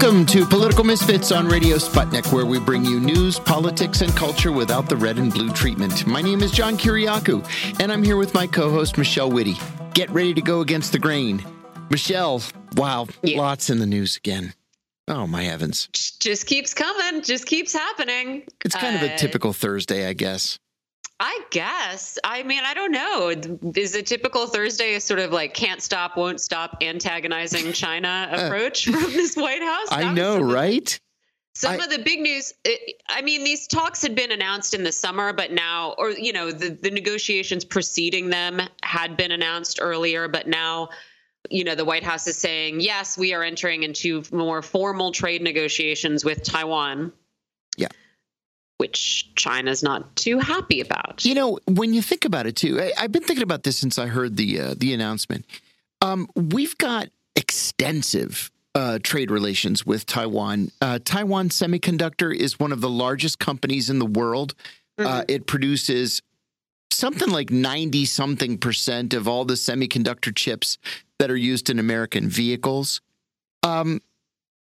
Welcome to Political Misfits on Radio Sputnik, where we bring you news, politics, and culture without the red and blue treatment. My name is John Kiriakou, and I'm here with my co host, Michelle Witte. Get ready to go against the grain. Michelle, wow, Yeah. lots in the news again. Oh, my heavens. just keeps coming, just keeps happening. It's kind of a Uh, typical Thursday, I guess. I guess. I mean, I don't know. Is a typical Thursday a sort of like can't stop, won't stop, antagonizing China uh. approach from this White House? That I know, right? Some I- of the big news. it- I mean, these talks had been announced in the summer, but now, or you know, the the negotiations preceding them had been announced earlier, but now. You know, the White House is saying, yes, we are entering into more formal trade negotiations with Taiwan. Which China's not too happy about. You know, when you think about it too, I, I've been thinking about this since I heard the uh, the announcement. Um, we've got extensive uh, trade relations with Taiwan. Uh, Taiwan Semiconductor is one of the largest companies in the world. Uh, it produces something like 90 something percent of all the semiconductor chips that are used in American vehicles. Um,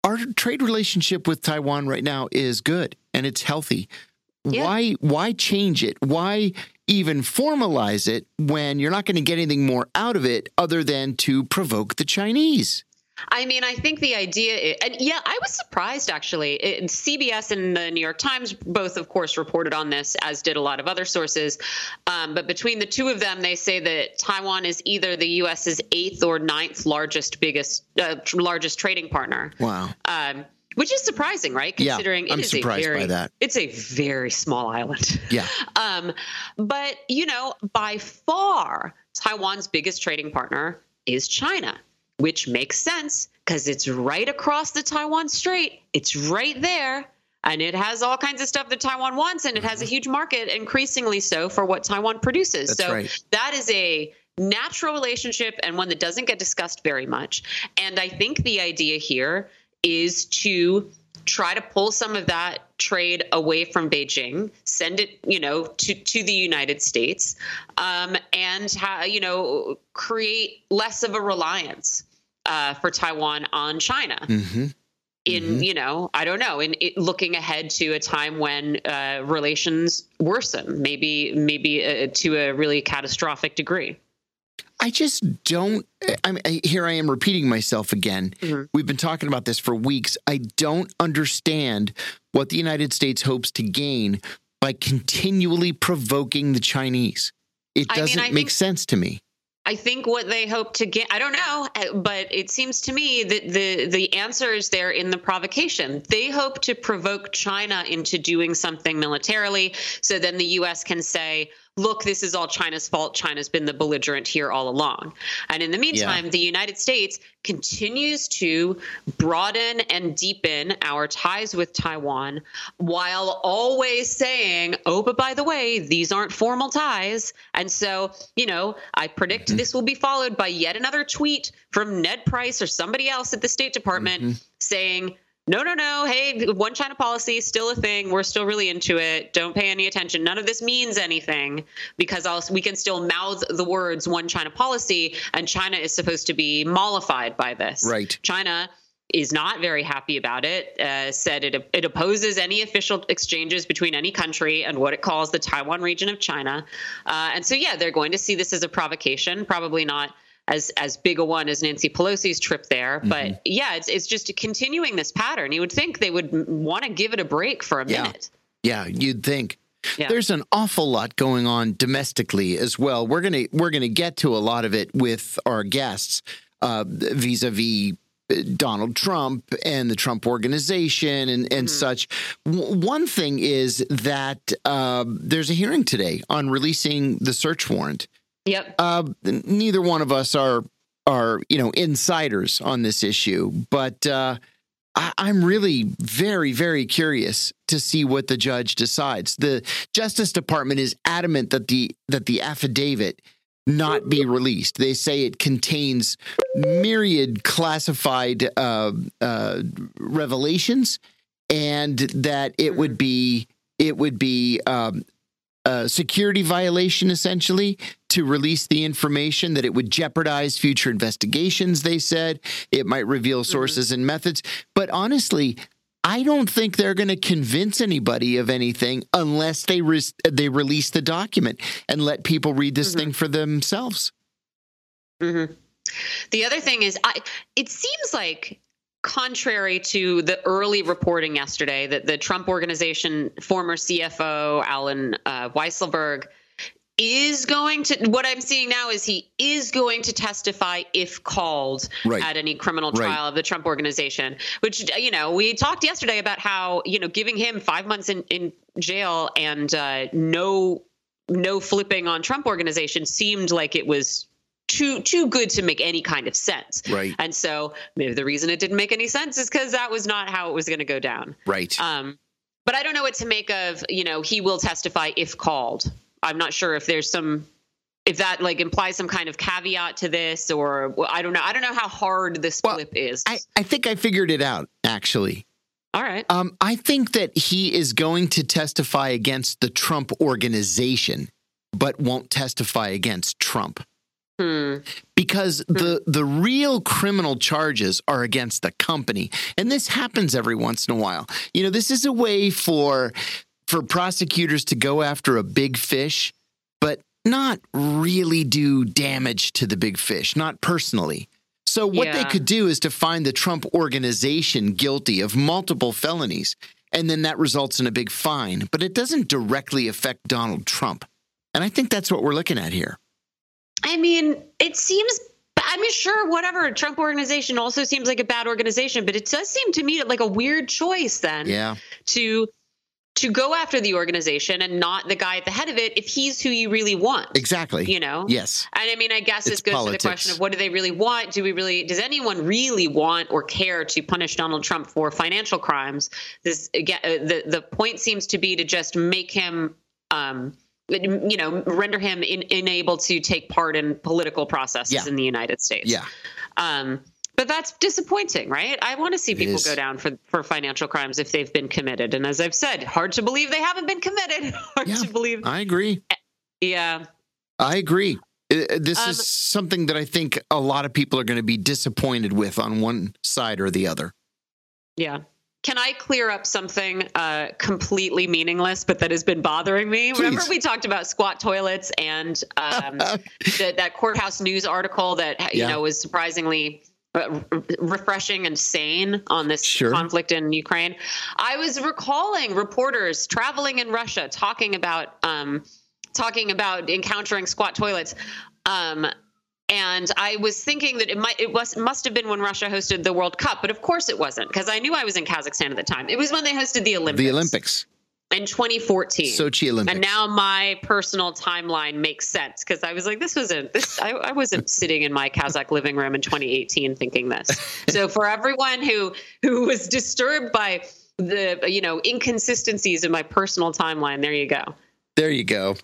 our trade relationship with Taiwan right now is good and it's healthy. Yeah. Why why change it? Why even formalize it when you're not going to get anything more out of it other than to provoke the Chinese? I mean, I think the idea, and yeah, I was surprised actually. It, CBS and the New York Times both, of course, reported on this, as did a lot of other sources. Um, but between the two of them, they say that Taiwan is either the U.S.'s eighth or ninth largest, biggest, uh, largest trading partner. Wow. Um, which is surprising, right? Yeah, Considering I'm it is surprised a by very, that. It's a very small island. Yeah. Um, but you know, by far, Taiwan's biggest trading partner is China, which makes sense because it's right across the Taiwan Strait. It's right there. And it has all kinds of stuff that Taiwan wants, and it has a mm-hmm. huge market, increasingly so, for what Taiwan produces. That's so right. that is a natural relationship and one that doesn't get discussed very much. And I think the idea here is to try to pull some of that trade away from Beijing, send it, you know, to to the United States, um, and ha- you know, create less of a reliance uh, for Taiwan on China. hmm In you know, I don't know, in it, looking ahead to a time when uh, relations worsen, maybe maybe uh, to a really catastrophic degree. I just don't. I mean, I- here I am repeating myself again. Mhm. We've been talking about this for weeks. I don't understand what the United States hopes to gain by continually provoking the Chinese. It doesn't I make think- sense to me. I think what they hope to get, I don't know, uh, but it seems to me that the the answer is there in the provocation. They hope to provoke China into doing something militarily, so then the U.S. can say, "Look, this is all China's fault. China's been the belligerent here all along." And in the meantime, the United States continues to broaden and deepen our ties with Taiwan, while always saying, "Oh, but by the way, these aren't formal ties." And so, you know, I predict mm-hmm. this will be followed by yet another tweet from Ned Price or somebody else at the State Department mm-hmm. saying, no, no, no. Hey, one China policy is still a thing. We're still really into it. Don't pay any attention. None of this means anything because else we can still mouth the words one China policy, and China is supposed to be mollified by this. Right. China is not very happy about it. Uh, said it it opposes any official exchanges between any country and what it calls the Taiwan region of China. Uh, and so, yeah, they're going to see this as a provocation. Probably not as as big a one as Nancy Pelosi's trip there, but yeah, it's it's just continuing this pattern. You would think they would want to give it a break for a Yeah. minute. Yeah, you'd think. Yeah. There's an awful lot going on domestically as well. We're gonna we're gonna get to a lot of it with our guests uh, vis-a-vis uh, Donald Trump and the Trump organization and and such. W- one thing is that uh, there's a hearing today on releasing the search warrant. Yep. Uh, neither one of us are are you know insiders on this issue, but uh, I, I'm really very very curious to see what the judge decides. The Justice Department is adamant that the that the affidavit not be released. They say it contains myriad classified uh, uh, revelations, and that it would be it would be um, a security violation, essentially, to release the information that it would jeopardize future investigations. They said it might reveal Mm-hmm. sources and methods. But honestly, I don't think they're going to convince anybody of anything unless they re- they release the document and let people read this Mm-hmm. thing for themselves. hmm The other thing is, I it seems like contrary to the early reporting yesterday that the Trump organization former CFO Alan uh, Weisselberg is going to what I'm seeing now is he is going to testify if called Right. at any criminal Right. trial of the Trump organization which you know we talked yesterday about how you know giving him 5 months in in jail and uh, no no flipping on Trump organization seemed like it was too too good to make any kind of sense. Right. And so maybe the reason it didn't make any sense is because that was not how it was going to go down. Right. Um, but I don't know what to make of. You know, he will testify if called. I'm not sure if there's some if that like implies some kind of caveat to this or well, I don't know. I don't know how hard this Well, flip is. I, I think I figured it out, actually. All right. Um, I think that he is going to testify against the Trump organization, but won't testify against Trump. Hmm. because the the real criminal charges are against the company. And this happens every once in a while. You know this is a way for for prosecutors to go after a big fish but not really do damage to the big fish not personally. So what they could do is to find the Trump organization guilty of multiple felonies and then that results in a big fine. But it doesn't directly affect Donald Trump. And I think that's what we're looking at here I mean, it seems. I mean, sure, whatever. Trump organization also seems like a bad organization, but it does seem to me like a weird choice then yeah to to go after the organization and not the guy at the head of it if he's who you really want. exactly You know. yes And I mean, I guess It's this goes to the question of what do they really want? Do we really? Does anyone really want or care to punish Donald Trump for financial crimes? This again, uh, the the point seems to be to just make him. Um, you know, render him in, unable to take part in political processes Yeah. in the United States. yeah Um, but that's disappointing, right? I want to see people go down for, for financial crimes if they've been committed. And as I've said, hard to believe they haven't been committed. hard Yeah. to believe. I agree. Yeah. I agree. Uh, This Um, is something that I think a lot of people are going to be disappointed with on one side or the other. Yeah. Can I clear up something uh, completely meaningless, but that has been bothering me? Remember, we talked about squat toilets and um, the, that courthouse news article that you Yeah. know was surprisingly uh, re- refreshing and sane on this Sure. conflict in Ukraine. I was recalling reporters traveling in Russia talking about um, talking about encountering squat toilets. Um, and I was thinking that it might it was must have been when Russia hosted the World Cup, but of course it wasn't because I knew I was in Kazakhstan at the time. It was when they hosted the Olympics. The Olympics, in 2014. Sochi Olympics. and now my personal timeline makes sense because I was like, this wasn't this. I, I wasn't sitting in my Kazakh living room in 2018 thinking this. So for everyone who who was disturbed by the you know inconsistencies in my personal timeline, there you go. there you go.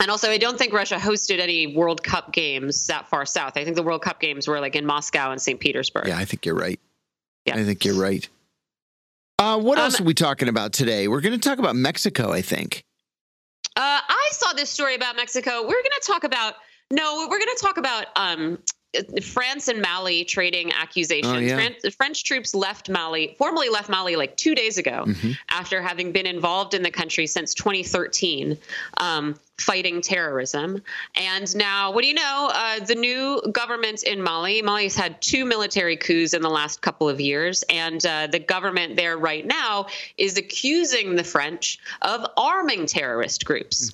And also, I don't think Russia hosted any World Cup games that far south. I think the World Cup games were like in Moscow and St. Petersburg. Yeah, I think you're right. Yeah. I think you're right. Uh, what Um, else are we talking about today? We're going to talk about Mexico, I think. Uh, I saw this story about Mexico. We're going to talk about no, we're going to talk about um, France and Mali trading accusations. Oh, yeah. French troops left Mali, formally left Mali like two days ago, Mhm. after having been involved in the country since 2013, um, fighting terrorism. And now, what do you know? Uh, the new government in Mali, Mali's had two military coups in the last couple of years, and uh, the government there right now is accusing the French of arming terrorist groups.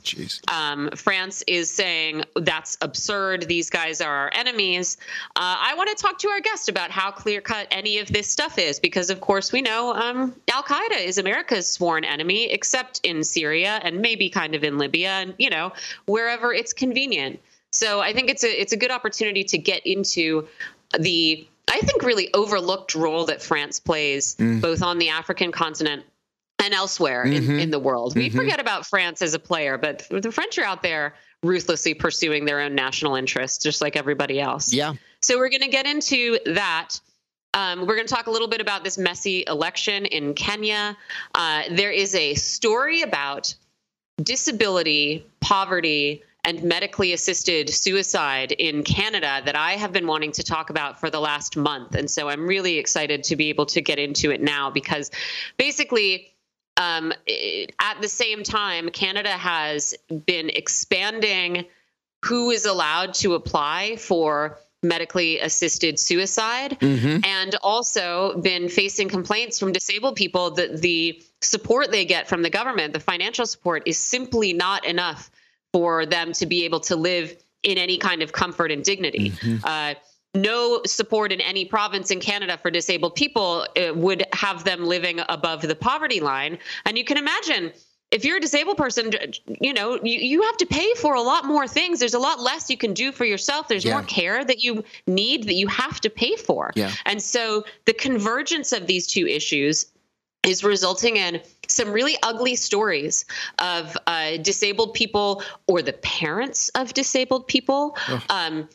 Um, France is saying that's absurd. These guys are our enemies. Uh, I want to talk to our guest about how clear cut any of this stuff is, because of course we know um, Al Qaeda is America's sworn enemy, except in Syria and maybe kind of in Libya, and you know wherever it's convenient. So I think it's a it's a good opportunity to get into the I think really overlooked role that France plays both on the African continent and elsewhere Mhm. in, in the world. We Mhm. forget about France as a player, but the French are out there ruthlessly pursuing their own national interests, just like everybody else. Yeah. So we're going to get into that. Um, we're going to talk a little bit about this messy election in Kenya. Uh, there is a story about disability, poverty, and medically assisted suicide in Canada that I have been wanting to talk about for the last month. And so I'm really excited to be able to get into it now because basically, um, at the same time, Canada has been expanding who is allowed to apply for medically assisted suicide mm-hmm. and also been facing complaints from disabled people that the support they get from the government, the financial support, is simply not enough for them to be able to live in any kind of comfort and dignity. Mm-hmm. Uh, no support in any province in Canada for disabled people uh, would have them living above the poverty line. And you can imagine if you're a disabled person, you know, you, you have to pay for a lot more things. There's a lot less you can do for yourself. There's yeah. more care that you need that you have to pay for. Yeah. And so the convergence of these two issues is resulting in some really ugly stories of uh, disabled people or the parents of disabled people. Um,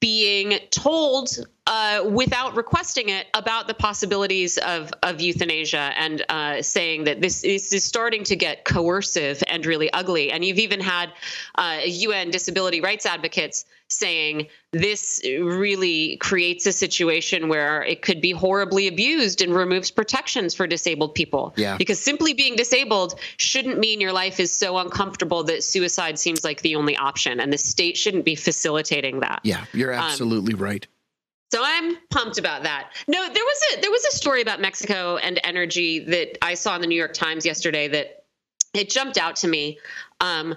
being told uh, without requesting it about the possibilities of, of euthanasia and uh, saying that this, this, is starting to get coercive and really ugly. And you've even had uh, UN disability rights advocates saying this really creates a situation where it could be horribly abused and removes protections for disabled people. Yeah. Because simply being disabled shouldn't mean your life is so uncomfortable that suicide seems like the only option, and the state shouldn't be facilitating that. Yeah, you're absolutely um, right. So I'm pumped about that. No, there was a there was a story about Mexico and energy that I saw in the New York Times yesterday that it jumped out to me. Um,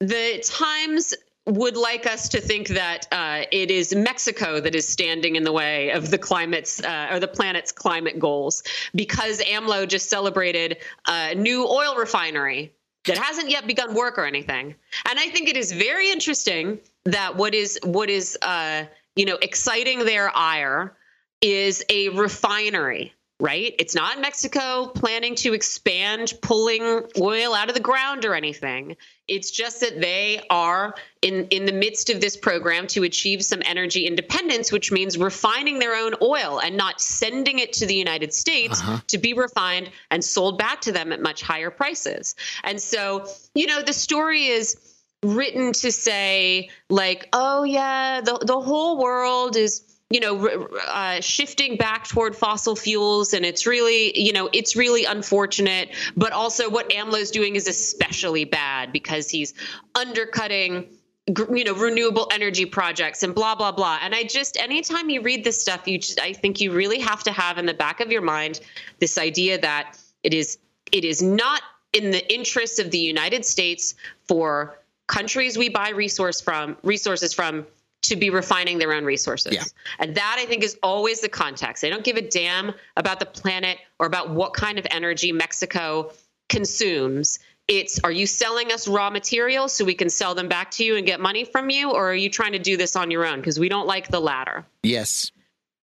the Times would like us to think that uh, it is Mexico that is standing in the way of the climate's uh, or the planet's climate goals because AMLO just celebrated a new oil refinery that hasn't yet begun work or anything. And I think it is very interesting that what is what is uh, you know exciting their ire is a refinery right? It's not Mexico planning to expand pulling oil out of the ground or anything. It's just that they are in, in the midst of this program to achieve some energy independence, which means refining their own oil and not sending it to the United States uh-huh. to be refined and sold back to them at much higher prices. And so, you know, the story is written to say, like, oh, yeah, the, the whole world is you know uh, shifting back toward fossil fuels and it's really you know it's really unfortunate. But also what AMLO is doing is especially bad because he's undercutting you know renewable energy projects and blah blah blah. And i just anytime you read this stuff you just i think you really have to have in the back of your mind this idea that it is it is not in the interest of the united states for countries we buy resource from resources from to be refining their own resources. Yeah. And that I think is always the context. They don't give a damn about the planet or about what kind of energy Mexico consumes. It's are you selling us raw materials so we can sell them back to you and get money from you, or are you trying to do this on your own? Because we don't like the latter. Yes.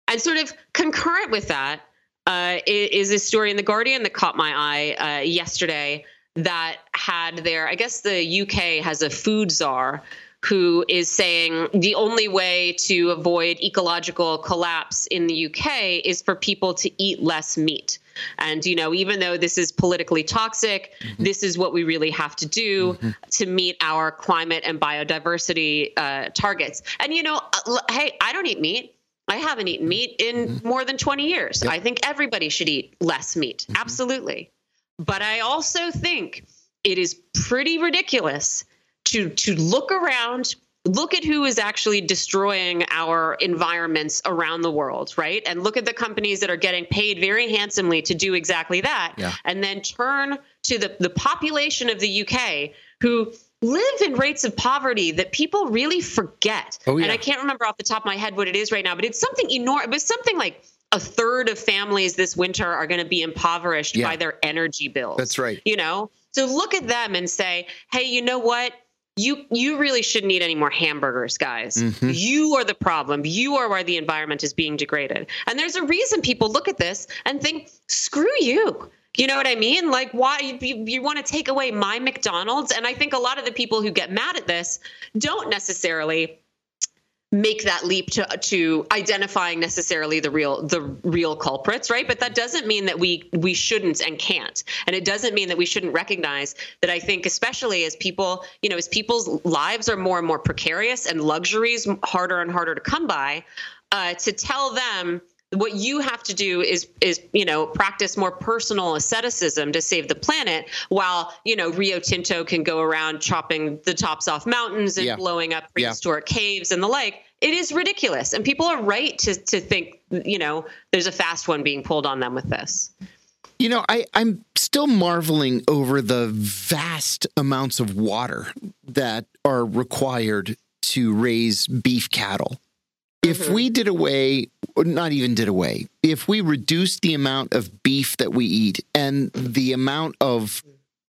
And sort of concurrent with that uh, is a story in The Guardian that caught my eye uh, yesterday that had their, I guess the UK has a food czar who is saying the only way to avoid ecological collapse in the UK is for people to eat less meat. And, you know, even though this is politically toxic, mm-hmm. this is what we really have to do mm-hmm. to meet our climate and biodiversity uh, targets. And, you know, uh, hey, I don't eat meat. I haven't eaten meat in mm-hmm. more than 20 years. Yep. I think everybody should eat less meat. Mm-hmm. Absolutely. But I also think it is pretty ridiculous to to look around look at who is actually destroying our environments around the world, right? And look at the companies that are getting paid very handsomely to do exactly that. Yeah. And then turn to the, the population of the UK who live in rates of poverty that people really forget. Oh, yeah. And I can't remember off the top of my head what it is right now, but it's something enormous. But something like a third of families this winter are going to be impoverished yeah. by their energy bills. That's right. You know? So look at them and say, hey, you know what? you you really shouldn't eat any more hamburgers guys mm-hmm. you are the problem you are why the environment is being degraded and there's a reason people look at this and think screw you you know what I mean? Like, why you, you want to take away my McDonald's? And I think a lot of the people who get mad at this don't necessarily make that leap to to identifying necessarily the real the real culprits right? But that doesn't mean that we we shouldn't and can't. And it doesn't mean that we shouldn't recognize that i think especially as people you know as people's lives are more and more precarious and luxuries harder and harder to come by uh, to tell them what you have to do is is you know practice more personal asceticism to save the planet while you know rio tinto can go around chopping the tops off mountains and Yeah. blowing up Yeah. prehistoric caves and the like it is ridiculous and people are right to to think you know there's a fast one being pulled on them with this You know, I, I'm still marveling over the vast amounts of water that are required to raise beef cattle. If Mhm. we did away, not even did away, if we reduced the amount of beef that we eat and the amount of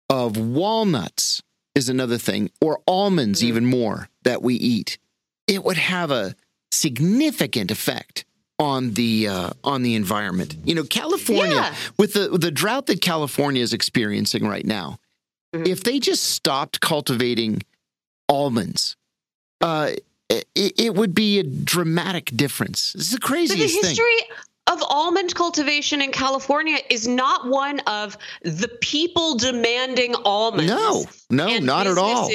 of walnuts is another thing, or almonds Mhm. even more that we eat, it would have a significant effect on the uh, on the environment. You know, California Yeah. with the the drought that California is experiencing right now, Mhm. if they just stopped cultivating almonds, uh, it, it would be a dramatic difference. This is the But the craziest thing. history of almond cultivation in California is not one of the people demanding almonds. No, no, not at all.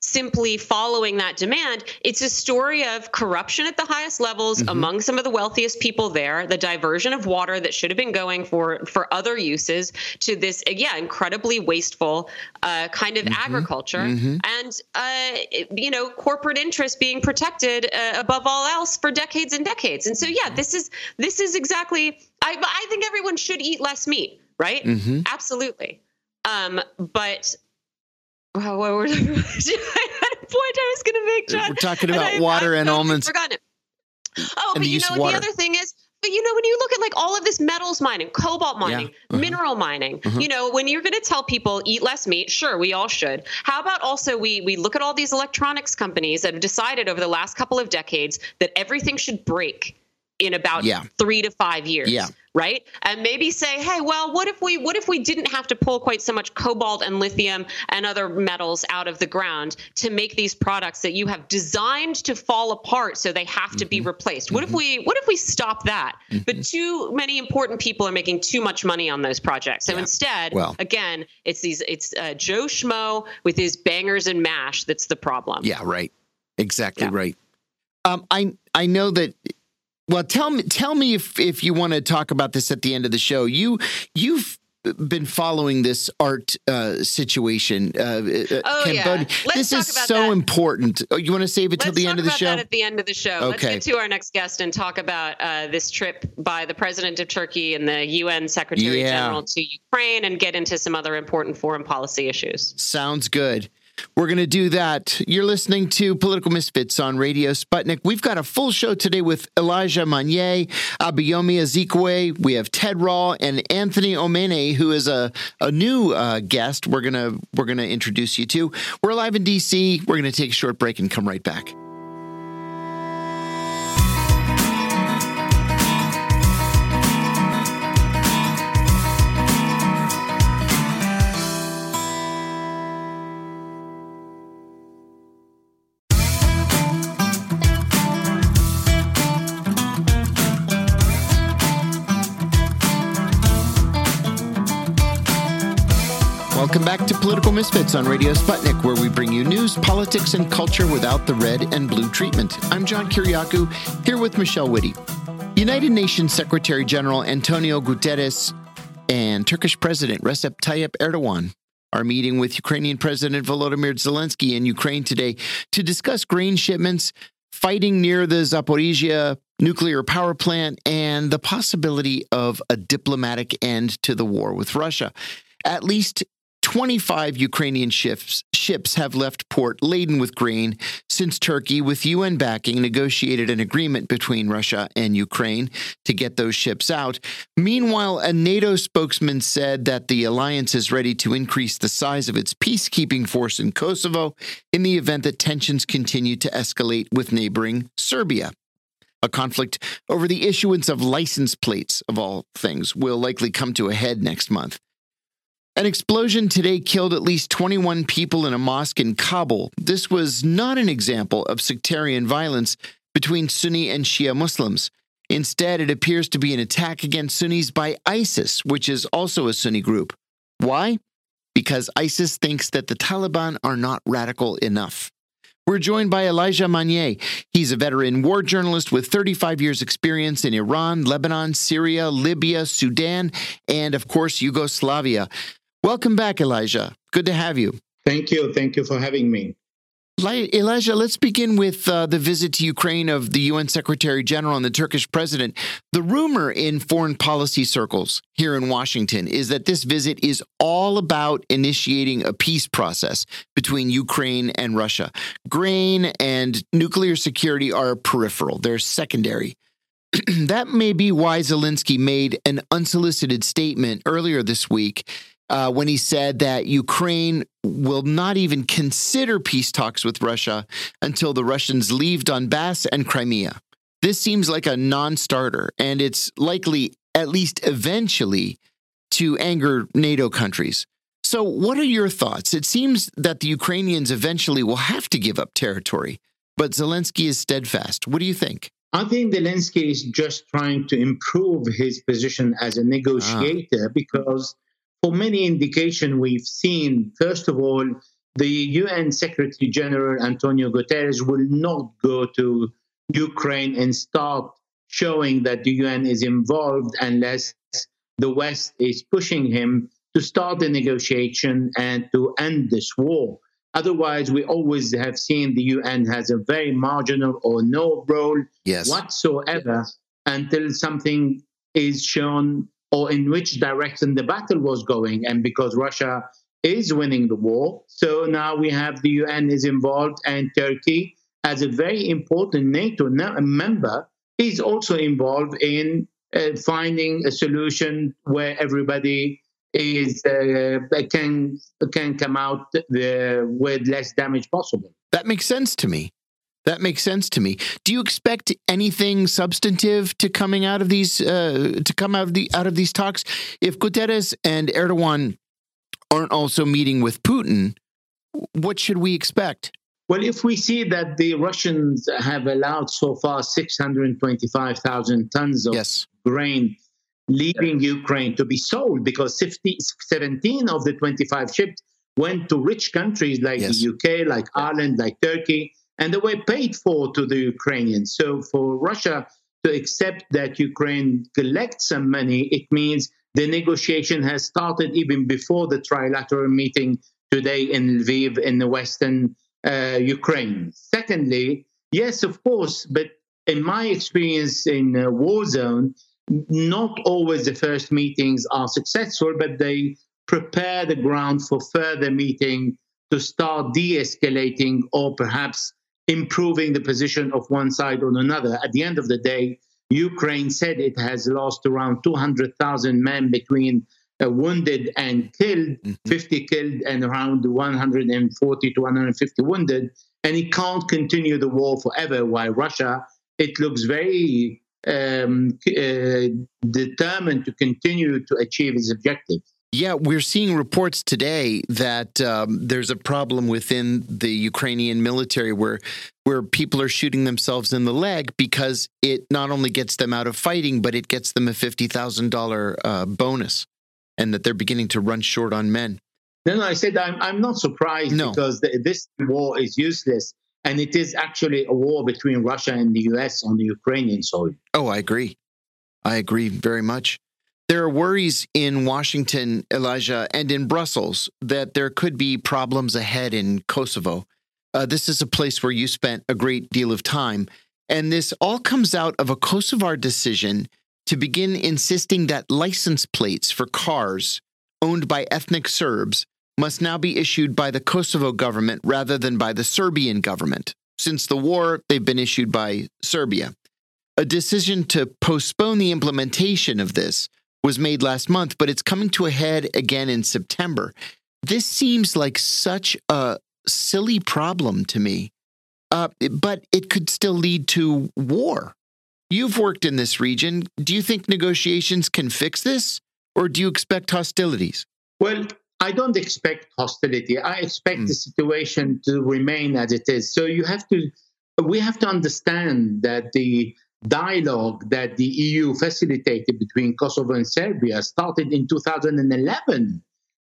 Simply following that demand. It's a story of corruption at the highest levels Mhm. among some of the wealthiest people there, the diversion of water that should have been going for for other uses to this, yeah, incredibly wasteful uh, kind of agriculture, Mhm. and uh, you know, corporate interests being protected uh, above all else for decades and decades. And so, yeah, this is this is exactly. I I think everyone should eat less meat, right? hmm Absolutely. Um, but well, what were, I had a point I was going to make, John. We're talking about I've water and almonds. Forgotten it. Oh, and but you know what the other thing is. But you know, when you look at like all of this metals mining, cobalt mining, uh-huh. mineral mining, Uh-huh. you know, when you're going to tell people eat less meat, sure, we all should. How about also we we look at all these electronics companies that have decided over the last couple of decades that everything should break in about Yeah. three to five years Yeah. right and maybe say hey well what if we what if we didn't have to pull quite so much cobalt and lithium and other metals out of the ground to make these products that you have designed to fall apart so they have to Mm-hmm. be replaced what if we what if we stop that but too many important people are making too much money on those projects so Yeah. instead Well- again it's these it's uh, joe schmo with his bangers and mash that's the problem Yeah, right. Exactly Yeah. right. Um, I I know that. Well, tell me tell me if if you want to talk about this at the end of the show. You you've been following this art uh, situation. Uh, uh, Oh, yeah. Let's this is so that. important. Oh, you want to save it till Let's the end of the about show? at the end of the show. Okay. Let's get to our next guest and talk about uh, this trip by the president of Turkey and the UN Secretary Yeah. General to Ukraine, and get into some other important foreign policy issues. Sounds good. We're going to do that. You're listening to Political Misfits on Radio Sputnik. We've got a full show today with Elijah Magnier, Abayomi Azikiwe. We have Ted Rall and Anthony Omene, who is a, a new uh, guest. We're gonna we're gonna introduce you to. We're live in DC. We're gonna take a short break and come right back. Back to Political Misfits on Radio Sputnik, where we bring you news, politics, and culture without the red and blue treatment. I'm John Kiriakou, here with Michelle Witte. United Nations Secretary General Antonio Guterres and Turkish President Recep Tayyip Erdogan are meeting with Ukrainian President Volodymyr Zelensky in Ukraine today to discuss grain shipments, fighting near the Zaporizhia nuclear power plant, and the possibility of a diplomatic end to the war with Russia. At least 25 Ukrainian ships, ships have left port laden with grain since Turkey, with UN backing, negotiated an agreement between Russia and Ukraine to get those ships out. Meanwhile, a NATO spokesman said that the alliance is ready to increase the size of its peacekeeping force in Kosovo in the event that tensions continue to escalate with neighboring Serbia. A conflict over the issuance of license plates, of all things, will likely come to a head next month. An explosion today killed at least 21 people in a mosque in Kabul. This was not an example of sectarian violence, between Sunni and Shia Muslims. Instead, it appears to be an attack against Sunnis by ISIS, which is also a Sunni group. Why? Because ISIS thinks that the Taliban are not radical enough. We're joined by Elijah Magnier. He's a veteran war journalist with 35 years' experience in Iran, Lebanon, Syria, Libya, Sudan, and of course, Yugoslavia. Welcome back, Elijah. Good to have you. Thank you. Thank you for having me. Elijah, let's begin with uh, the visit to Ukraine of the UN Secretary General and the Turkish president. The rumor in foreign policy circles here in Washington is that this visit is all about initiating a peace process between Ukraine and Russia. Grain and nuclear security are peripheral, they're secondary. that may be why Zelensky made an unsolicited statement earlier this week uh, when he said that Ukraine will not even consider peace talks with Russia until the Russians leave Donbass and Crimea. This seems like a non starter, and it's likely, at least eventually, to anger NATO countries. So, what are your thoughts? It seems that the Ukrainians eventually will have to give up territory, but Zelensky is steadfast. What do you think? I think Zelensky is just trying to improve his position as a negotiator ah. because for many indication we've seen, first of all, the UN Secretary General Antonio Guterres will not go to Ukraine and start showing that the UN is involved unless the West is pushing him to start the negotiation and to end this war. Otherwise, we always have seen the UN has a very marginal or no role yes. whatsoever until something is shown or in which direction the battle was going. And because Russia is winning the war, so now we have the UN is involved, and Turkey, as a very important NATO member, is also involved in uh, finding a solution where everybody is uh, can can come out the, with less damage possible. That makes sense to me. That makes sense to me. Do you expect anything substantive to coming out of these uh, to come out of the out of these talks? If Guterres and Erdogan aren't also meeting with Putin, what should we expect? Well, if we see that the Russians have allowed so far 625,000 tons of yes. grain leaving Ukraine to be sold because 50, 17 of the 25 ships went to rich countries like yes. the UK, like Ireland, like Turkey and they were paid for to the Ukrainians. So for Russia to accept that Ukraine collects some money, it means the negotiation has started even before the trilateral meeting today in Lviv in the western uh, Ukraine. Secondly, yes, of course, but in my experience in a war zone, not always the first meetings are successful, but they prepare the ground for further meeting to start de-escalating or perhaps improving the position of one side or another. At the end of the day, Ukraine said it has lost around 200,000 men between uh, wounded and killed, mm-hmm. 50 killed and around 140 to 150 wounded. And it can't continue the war forever. While Russia, it looks very um, uh, determined to continue to achieve its objectives. Yeah, we're seeing reports today that um, there's a problem within the Ukrainian military where where people are shooting themselves in the leg because it not only gets them out of fighting, but it gets them a fifty thousand uh, bonus, and that they're beginning to run short on men. No, no, I said I'm, I'm not surprised no. because the, this war is useless, and it is actually a war between Russia and the U.S. on the Ukrainian soil. Oh, I agree. I agree very much. There are worries in Washington, Elijah, and in Brussels that there could be problems ahead in Kosovo. Uh, this is a place where you spent a great deal of time. And this all comes out of a Kosovar decision to begin insisting that license plates for cars owned by ethnic Serbs must now be issued by the Kosovo government rather than by the Serbian government. Since the war, they've been issued by Serbia. A decision to postpone the implementation of this was made last month, but it's coming to a head again in September. This seems like such a silly problem to me, uh, but it could still lead to war. You've worked in this region. Do you think negotiations can fix this, or do you expect hostilities? Well, I don't expect hostility. I expect mm. the situation to remain as it is. So you have to we have to understand that the dialogue that the EU facilitated between Kosovo and Serbia started in 2011.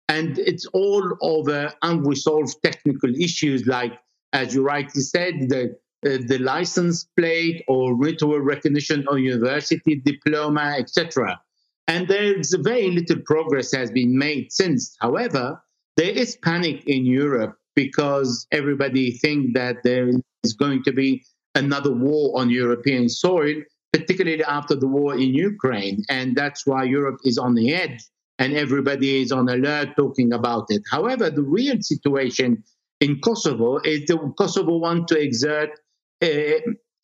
And it's all over unresolved technical issues like, as you rightly said, the, uh, the license plate or ritual recognition or university diploma, etc. And there's very little progress has been made since. However, there is panic in Europe because everybody thinks that there is going to be another war on European soil, particularly after the war in Ukraine. And that's why Europe is on the edge and everybody is on alert talking about it. However, the real situation in Kosovo is that Kosovo want to exert uh,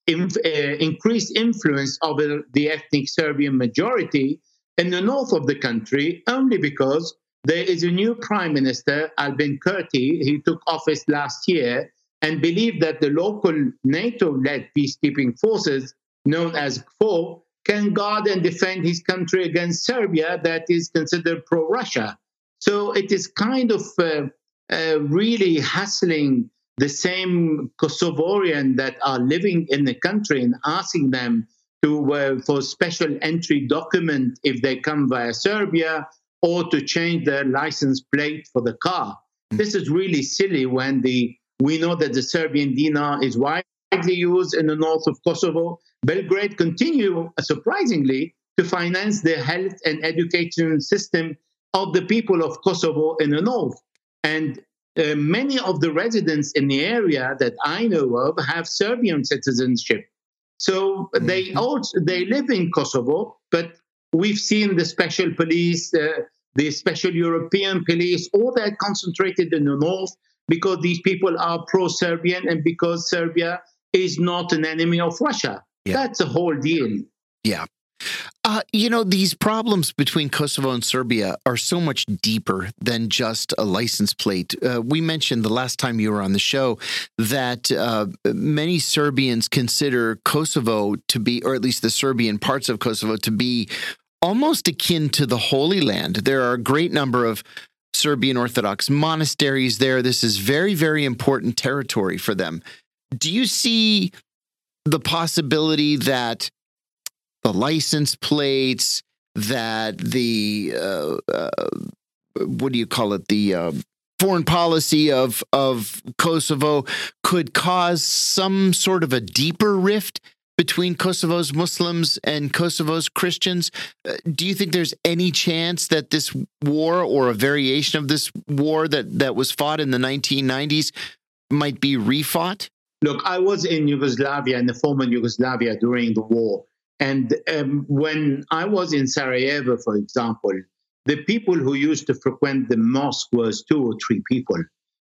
in, uh, increased influence over the ethnic Serbian majority in the north of the country only because there is a new prime minister, Albin Kurti. He took office last year and believed that the local NATO led peacekeeping forces, known as KFOR, can guard and defend his country against Serbia, that is considered pro Russia. So it is kind of uh, uh, really hassling the same Kosovarian that are living in the country and asking them to uh, for special entry document if they come via Serbia or to change their license plate for the car. Mm. This is really silly when the we know that the Serbian dinar is widely used in the north of Kosovo. Belgrade continue uh, surprisingly to finance the health and education system of the people of Kosovo in the north. And uh, many of the residents in the area that I know of have Serbian citizenship. So mm-hmm. they also they live in Kosovo, but we've seen the special police, uh, the special European police, all that concentrated in the north because these people are pro-Serbian and because Serbia is not an enemy of Russia. Yeah. That's a whole deal. Yeah. Uh, you know, these problems between Kosovo and Serbia are so much deeper than just a license plate. Uh, we mentioned the last time you were on the show that uh, many Serbians consider Kosovo to be, or at least the Serbian parts of Kosovo, to be almost akin to the Holy Land. There are a great number of Serbian Orthodox monasteries there. This is very, very important territory for them. Do you see the possibility that the license plates, that the uh, uh, what do you call it, the uh, foreign policy of of Kosovo could cause some sort of a deeper rift between Kosovo's Muslims and Kosovo's Christians. Uh, do you think there's any chance that this war or a variation of this war that that was fought in the 1990s might be refought? Look, I was in Yugoslavia, in the former Yugoslavia during the war. And um, when I was in Sarajevo, for example, the people who used to frequent the mosque was two or three people.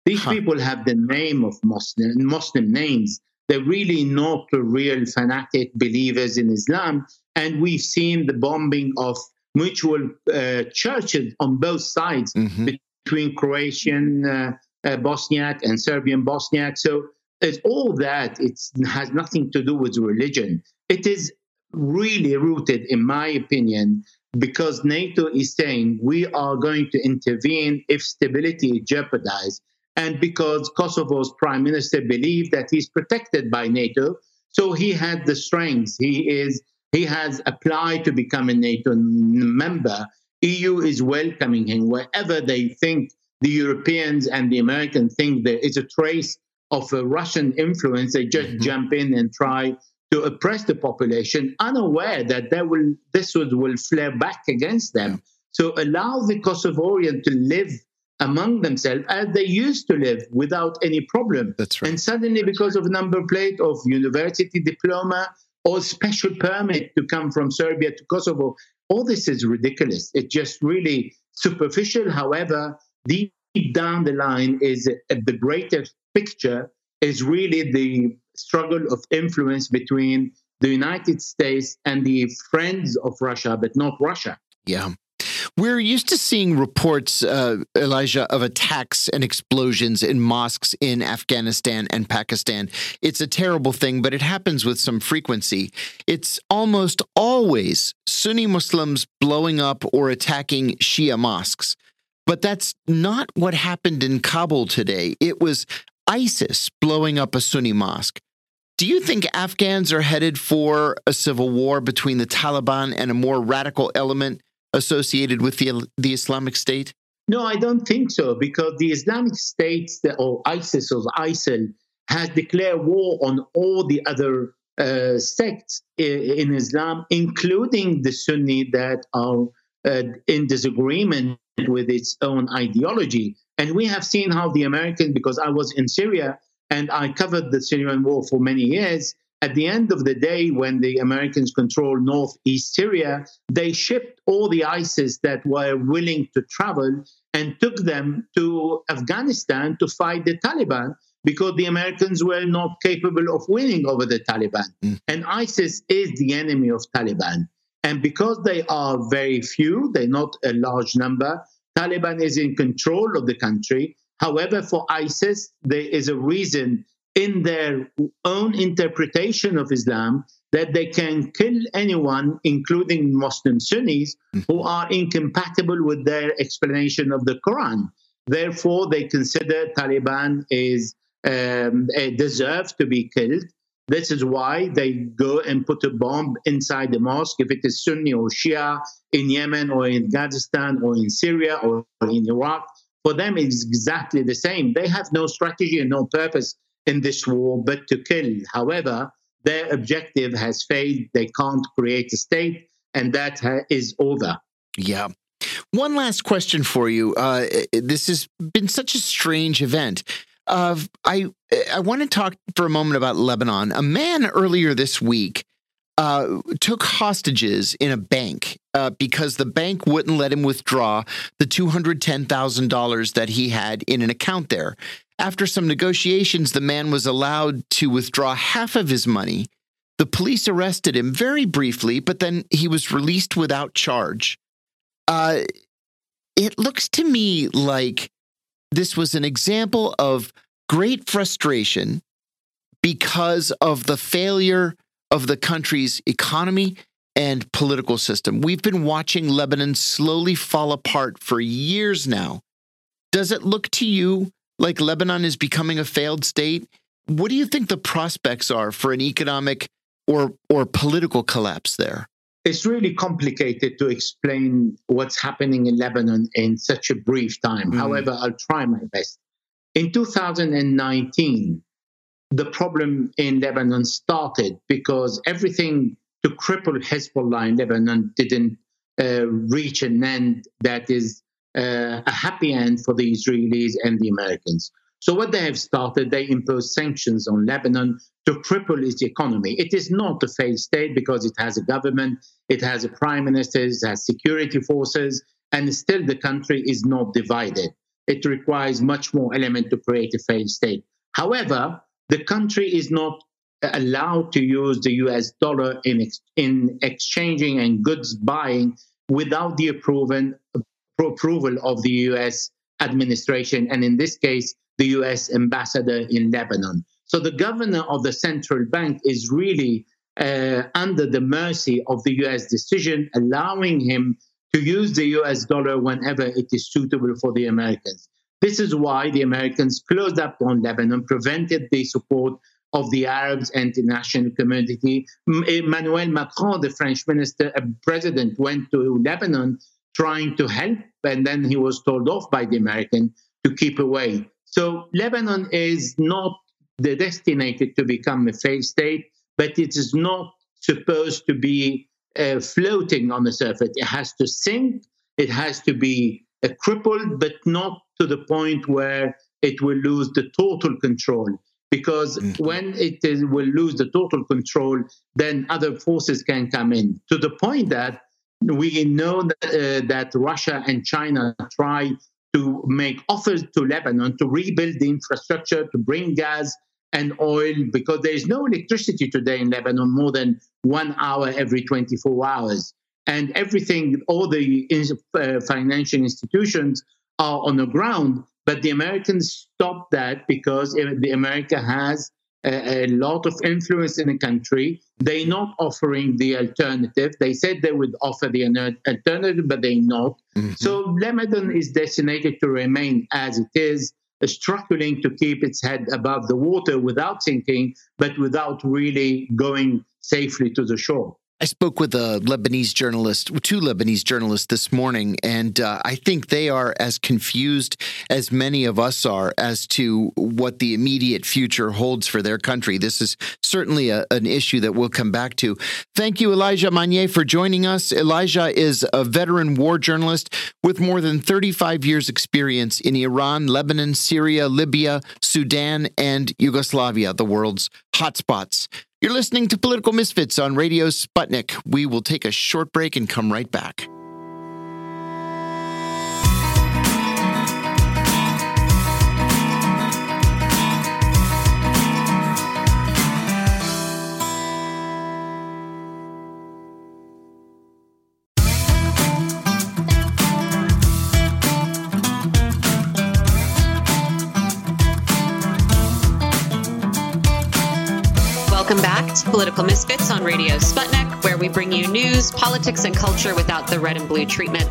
These huh. people have the name of Muslim, Muslim names. They're really not real fanatic believers in Islam. And we've seen the bombing of mutual uh, churches on both sides mm-hmm. between Croatian uh, uh, Bosniak and Serbian Bosniak. So it's all that. It has nothing to do with religion. It is really rooted, in my opinion, because NATO is saying we are going to intervene if stability is jeopardized, and because Kosovo's prime minister believed that he's protected by NATO, so he had the strength. He is he has applied to become a NATO member. EU is welcoming him wherever they think the Europeans and the Americans think there is a trace of a Russian influence. They just mm-hmm. jump in and try to oppress the population, unaware that they will, this would, will flare back against them. So allow the Kosovarian to live among themselves as they used to live without any problem. That's right. And suddenly, because of number plate of university diploma or special permit to come from Serbia to Kosovo, all this is ridiculous. It's just really superficial. However, deep down the line is the greater picture is really the struggle of influence between the United States and the friends of Russia, but not Russia. Yeah. We're used to seeing reports, uh, Elijah, of attacks and explosions in mosques in Afghanistan and Pakistan. It's a terrible thing, but it happens with some frequency. It's almost always Sunni Muslims blowing up or attacking Shia mosques. But that's not what happened in Kabul today. It was ISIS blowing up a Sunni mosque. do you think Afghans are headed for a civil war between the Taliban and a more radical element associated with the, the Islamic State? No, I don't think so, because the Islamic State or ISIS or ISIL has declared war on all the other uh, sects in Islam, including the Sunni that are uh, in disagreement with its own ideology. And we have seen how the Americans, because I was in Syria and I covered the Syrian war for many years, at the end of the day, when the Americans controlled northeast Syria, they shipped all the ISIS that were willing to travel and took them to Afghanistan to fight the Taliban because the Americans were not capable of winning over the Taliban. Mm. And ISIS is the enemy of Taliban. And because they are very few, they're not a large number, Taliban is in control of the country. However, for ISIS, there is a reason in their own interpretation of Islam that they can kill anyone, including Muslim Sunnis, mm. who are incompatible with their explanation of the Quran. Therefore, they consider Taliban is um, deserve to be killed. This is why they go and put a bomb inside the mosque, if it is Sunni or Shia in Yemen or in Afghanistan or in Syria or in Iraq. For them, it's exactly the same. They have no strategy and no purpose in this war but to kill. However, their objective has failed. They can't create a state, and that is over. Yeah. One last question for you. Uh, this has been such a strange event. Uh, I I want to talk for a moment about Lebanon. A man earlier this week uh, took hostages in a bank uh, because the bank wouldn't let him withdraw the two hundred ten thousand dollars that he had in an account there. After some negotiations, the man was allowed to withdraw half of his money. The police arrested him very briefly, but then he was released without charge. Uh, it looks to me like this was an example of great frustration because of the failure of the country's economy and political system. We've been watching Lebanon slowly fall apart for years now. Does it look to you like Lebanon is becoming a failed state? What do you think the prospects are for an economic or or political collapse there? It's really complicated to explain what's happening in Lebanon in such a brief time. Mm. However, I'll try my best. In 2019, the problem in Lebanon started because everything to cripple Hezbollah in Lebanon didn't uh, reach an end that is uh, a happy end for the Israelis and the Americans. So, what they have started, they imposed sanctions on Lebanon to cripple its economy. It is not a failed state because it has a government, it has a prime minister, it has security forces, and still the country is not divided. It requires much more element to create a failed state. However, the country is not allowed to use the US dollar in, ex- in exchanging and goods buying without the approval, approval of the US administration, and in this case, the US ambassador in Lebanon. So the governor of the central bank is really uh, under the mercy of the US decision, allowing him to use the US dollar whenever it is suitable for the Americans. This is why the Americans closed up on Lebanon, prevented the support of the Arabs and the international community. Emmanuel Macron, the French minister, president, went to Lebanon trying to help, and then he was told off by the American to keep away. So Lebanon is not destined to become a failed state, but it is not supposed to be uh, floating on the surface. It has to sink. It has to be uh, crippled, but not to the point where it will lose the total control. Because mm-hmm. when it is, will lose the total control, then other forces can come in to the point that we know that, uh, that Russia and China try to make offers to Lebanon to rebuild the infrastructure, to bring gas and oil, because there is no electricity today in Lebanon more than one hour every 24 hours. And everything, all the uh, financial institutions are on the ground. But the Americans stopped that because the America has a, a, lot of influence in the country. They're not offering the alternative. They said they would offer the alternative, but they're not. Mm-hmm. So Lebanon is designated to remain as it is. struggling to keep its head above the water without sinking, but without really going safely to the shore. I spoke with a Lebanese journalist, two Lebanese journalists this morning, and uh, I think they are as confused as many of us are as to what the immediate future holds for their country. This is certainly a, an issue that we'll come back to. Thank you, Elijah Magnier, for joining us. Elijah is a veteran war journalist with more than 35 years' experience in Iran, Lebanon, Syria, Libya, Sudan, and Yugoslavia, the world's hotspots. You're listening to Political Misfits on Radio Sputnik. We will take a short break and come right back. Political Misfits on Radio Sputnik, where we bring you news, politics, and culture without the red and blue treatment.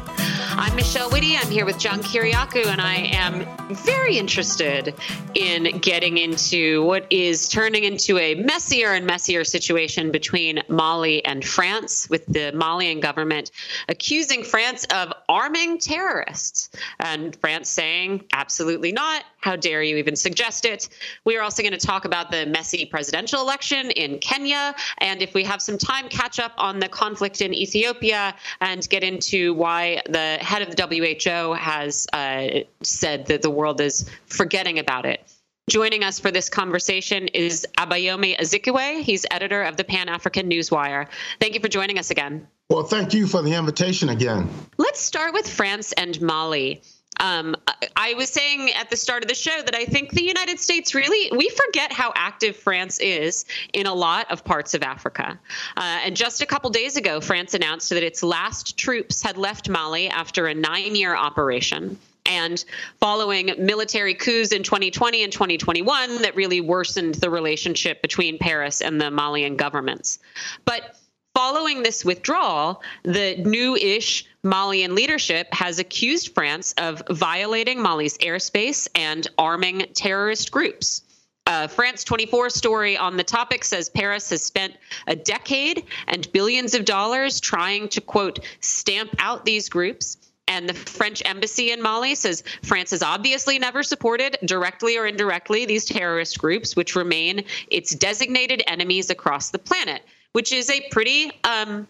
I'm Michelle Witte. I'm here with John Kiriakou, and I am very interested in getting into what is turning into a messier and messier situation between Mali and France, with the Malian government accusing France of arming terrorists, and France saying, absolutely not. How dare you even suggest it? We are also going to talk about the messy presidential election in Kenya, and if we have some time, catch up on the conflict in Ethiopia and get into why the head of the WHO has uh, said that the world is forgetting about it. Joining us for this conversation is Abayomi Azikiwe. He's editor of the Pan African Newswire. Thank you for joining us again. Well, thank you for the invitation again. Let's start with France and Mali. Um, I was saying at the start of the show that I think the United States really, we forget how active France is in a lot of parts of Africa. Uh, and just a couple days ago, France announced that its last troops had left Mali after a nine year operation. And following military coups in 2020 and 2021 that really worsened the relationship between Paris and the Malian governments. But Following this withdrawal, the new ish Malian leadership has accused France of violating Mali's airspace and arming terrorist groups. Uh, France 24 story on the topic says Paris has spent a decade and billions of dollars trying to, quote, stamp out these groups. And the French embassy in Mali says France has obviously never supported, directly or indirectly, these terrorist groups, which remain its designated enemies across the planet which is a pretty um,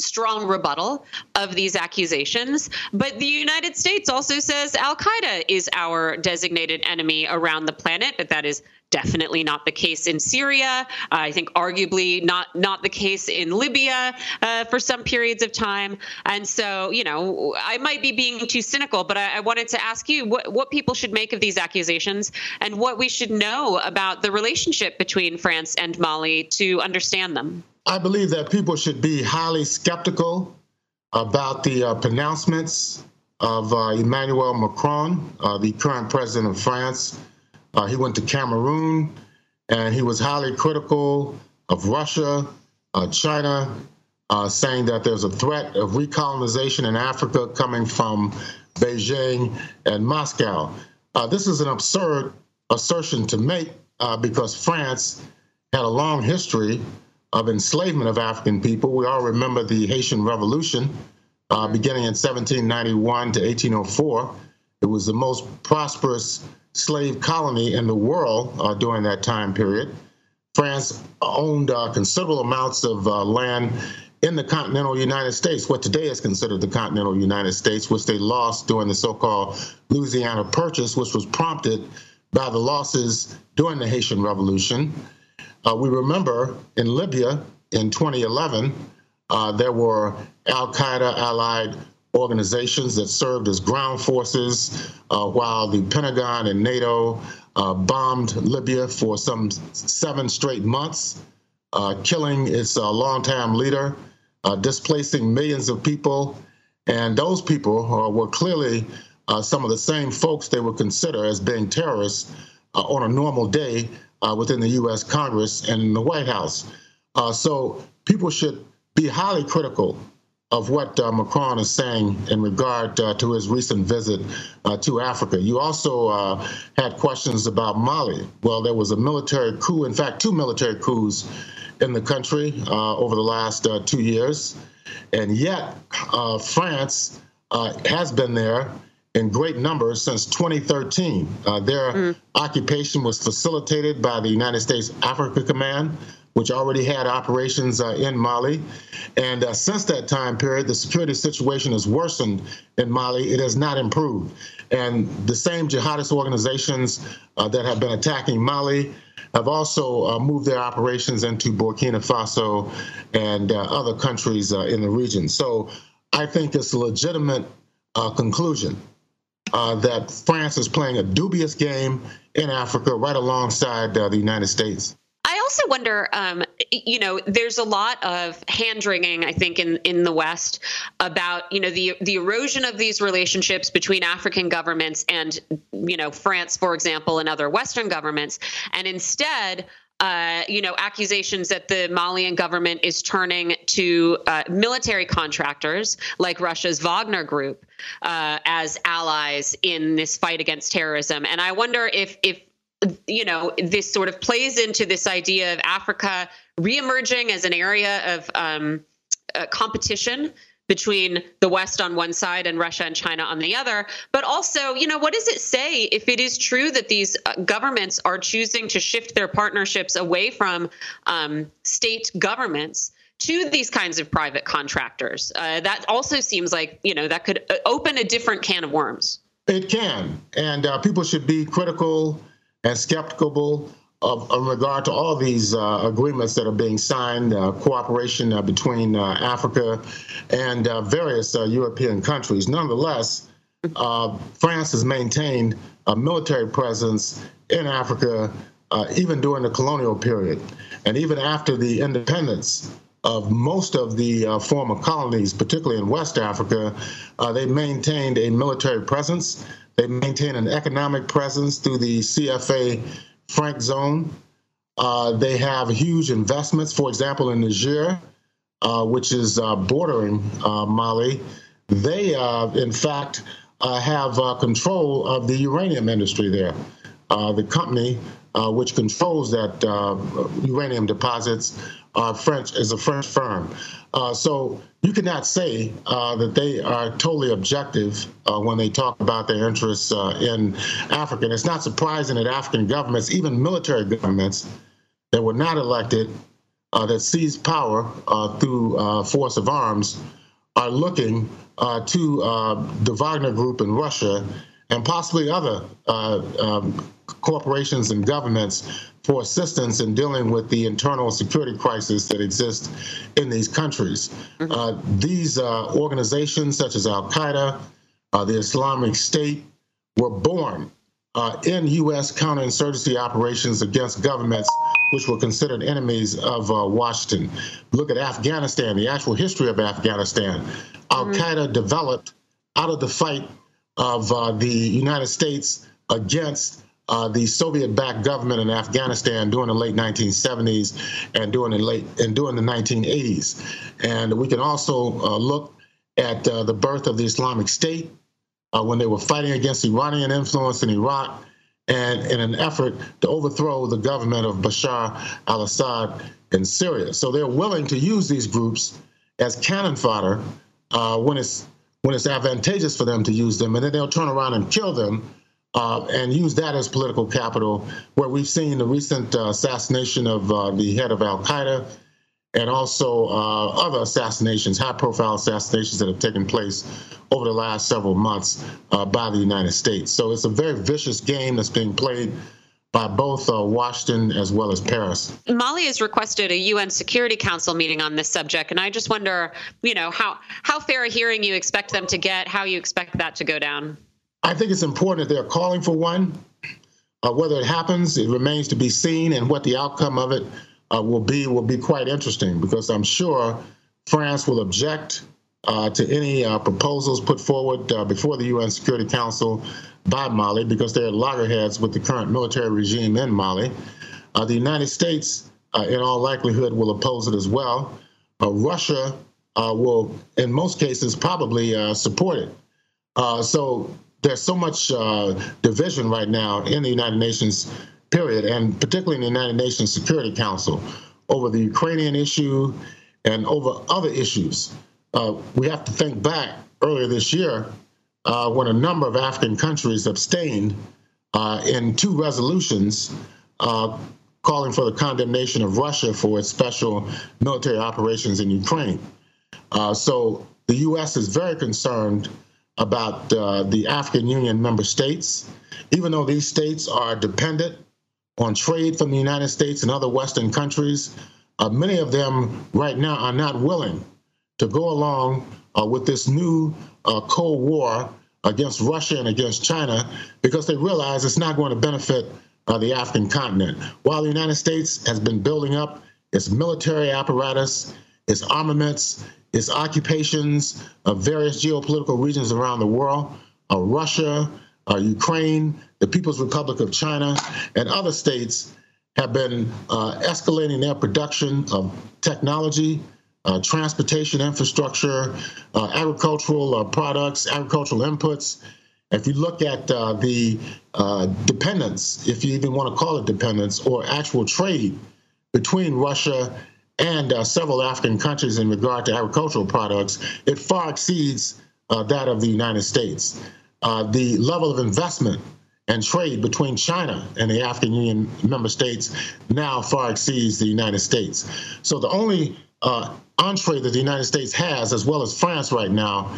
strong rebuttal of these accusations. But the United States also says Al Qaeda is our designated enemy around the planet, but that is definitely not the case in Syria. Uh, I think arguably not not the case in Libya uh, for some periods of time. And so, you know, I might be being too cynical, but I, I, wanted to ask you what what people should make of these accusations and what we should know about the relationship between France and Mali to understand them. I believe that people should be highly skeptical about the uh, pronouncements of uh, Emmanuel Macron, uh, the current president of France. Uh, he went to Cameroon and he was highly critical of Russia, uh, China, uh, saying that there's a threat of recolonization in Africa coming from Beijing and Moscow. this is an absurd assertion to make because France had a long history of enslavement of African people. We all remember the Haitian Revolution uh, beginning in 1791 to 1804. It was the most prosperous slave colony in the world uh, during that time period. France owned uh, considerable amounts of uh, land in the continental United States, what today is considered the continental United States, which they lost during the so called Louisiana Purchase, which was prompted by the losses during the Haitian Revolution. Uh, we remember in Libya in 2011, uh, there were Al Qaeda allied organizations that served as ground forces uh, while the Pentagon and NATO uh, bombed Libya for some seven straight months, uh, killing its uh, longtime leader, displacing millions of people. And those people were clearly some of the same folks they would consider as being terrorists on a normal day uh, within the U.S. Congress and the White House. Uh, so people should be highly critical of what uh, Macron is saying in regard uh, to his recent visit uh, to Africa. You also uh, had questions about Mali. Well, there was a military coup, in fact, two military coups in the country over the last two years. And yet, France has been there in great numbers since 2013. their mm. occupation was facilitated by the United States Africa Command which already had operations uh, in Mali. And uh, since that time period, the security situation has worsened in Mali. It has not improved. And the same jihadist organizations uh, that have been attacking Mali have also uh, moved their operations into Burkina Faso and uh, other countries uh, in the region. So I think it's a legitimate conclusion that France is playing a dubious game in Africa right alongside the United States I also wonder, um, you know, there's a lot of hand wringing, I think, in in the West about you know the the erosion of these relationships between African governments and you know France, for example, and other Western governments, and instead. Uh, you know, accusations that the Malian government is turning to uh, military contractors like Russia's Wagner Group uh, as allies in this fight against terrorism. And I wonder if if you know, this sort of plays into this idea of Africa reemerging as an area of um, uh, competition between the West on one side and Russia and China on the other. But also, you know, what does it say if it is true that these uh, governments are choosing to shift their partnerships away from um, state governments? To these kinds of private contractors. Uh, that also seems like, you know, that could uh, open a different can of worms. It can. And uh, people should be critical and skeptical of, of regard to all these uh, agreements that are being signed, uh, cooperation uh, between uh, Africa and uh, various uh, European countries. Nonetheless, France has maintained a military presence in Africa even during the colonial period. And even after the independence of most of the former colonies, particularly in West Africa, they maintained a military presence. They maintain an economic presence through the CFA franc zone. Uh, they have huge investments, for example, in Niger, uh, which is uh, bordering uh, Mali. They, uh, in fact, uh, have control of the uranium industry there. the company which controls that uranium deposits French is a French firm. Uh, so you cannot say uh, that they are totally objective uh, when they talk about their interests uh, in Africa. And it's not surprising that African governments, even military governments that were not elected, uh, that seized power uh, through force of arms, are looking to the Wagner Group in Russia and possibly other um, corporations and governments for assistance in dealing with the internal security crisis that exists in these countries. Mm-hmm. Uh, these uh, organizations, such as Al Qaeda, uh, the Islamic State, were born uh, in U.S. counterinsurgency operations against governments which were considered enemies of uh, Washington. Look at Afghanistan, the actual history of Afghanistan. Al Qaeda mm-hmm. developed out of the fight of uh, the United States against uh, the Soviet-backed government in Afghanistan during the late 1970s and during the late and during the 1980s. And we can also uh, look at uh, the birth of the Islamic State uh, when they were fighting against Iranian influence in Iraq and in an effort to overthrow the government of Bashar al-Assad in Syria. So they're willing to use these groups as cannon fodder uh, when it's when it's advantageous for them to use them, and then they'll turn around and kill them uh, and use that as political capital, where we've seen the recent uh, assassination of uh, the head of Al Qaeda and also uh, other assassinations, high profile assassinations that have taken place over the last several months uh, by the United States. So it's a very vicious game that's being played by both uh, Washington as well as Paris. Mali has requested a UN Security Council meeting on this subject, and I just wonder, you know, how how fair a hearing you expect them to get, how you expect that to go down. I think it's important that they're calling for one. Uh, whether it happens, it remains to be seen, and what the outcome of it uh, will be will be quite interesting because I'm sure France will object uh, to any uh, proposals put forward uh, before the UN Security Council by Mali because they're loggerheads with the current military regime in Mali. Uh, the United States, in all likelihood, will oppose it as well. Russia will, in most cases, probably support it. so there's so much division right now in the United Nations, period, and particularly in the United Nations Security Council over the Ukrainian issue and over other issues. Uh, we have to think back earlier this year uh, when a number of African countries abstained uh, in two resolutions uh, calling for the condemnation of Russia for its special military operations in Ukraine. Uh, so the U.S. is very concerned about uh, the African Union member states, even though these states are dependent on trade from the United States and other Western countries. Uh, many of them right now are not willing to go along uh, with this new uh, Cold War against Russia and against China because they realize it's not going to benefit uh, the African continent. While the United States has been building up its military apparatus, its armaments, its occupations of various geopolitical regions around the world, uh, Russia, uh, Ukraine, the People's Republic of China, and other states have been uh, escalating their production of technology, uh, transportation infrastructure, uh, agricultural uh, products, agricultural inputs. If you look at the dependence, if you even want to call it dependence, or actual trade between Russia and several African countries in regard to agricultural products, it far exceeds that of the United States. the level of investment and trade between China and the African Union member states now far exceeds the United States. So the only uh, entree that the United States has, as well as France right now,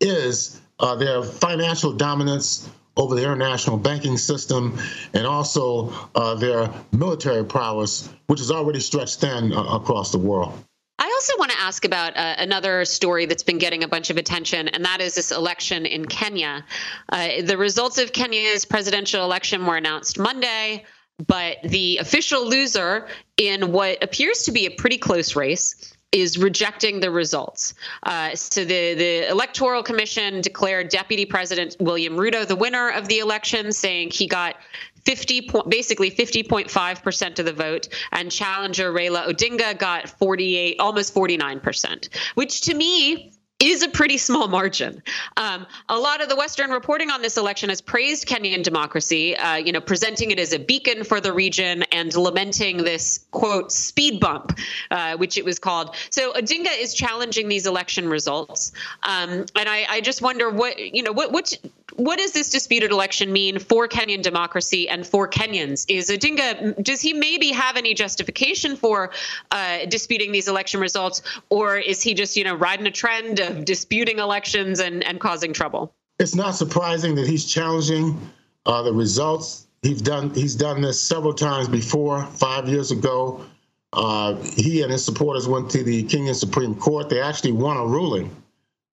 is uh, their financial dominance over the international banking system and also uh, their military prowess, which is already stretched thin uh, across the world. I also want to ask about uh, another story that's been getting a bunch of attention, and that is this election in Kenya. Uh, the results of Kenya's presidential election were announced Monday, but the official loser in what appears to be a pretty close race is rejecting the results. Uh, so the the electoral commission declared Deputy President William Ruto the winner of the election, saying he got 50 basically 50.5% of the vote and challenger Raila Odinga got 48 almost 49%, which to me is a pretty small margin. Um, a lot of the Western reporting on this election has praised Kenyan democracy, uh, you know, presenting it as a beacon for the region and lamenting this quote speed bump, uh, which it was called. So Odinga is challenging these election results, um, and I, I, just wonder what you know what what what does this disputed election mean for Kenyan democracy and for Kenyans? Is Odinga does he maybe have any justification for uh, disputing these election results, or is he just you know riding a trend of disputing elections and and causing trouble? It's not surprising that he's challenging uh, the results. He's done he's done this several times before. Five years ago, uh, he and his supporters went to the Kenyan Supreme Court. They actually won a ruling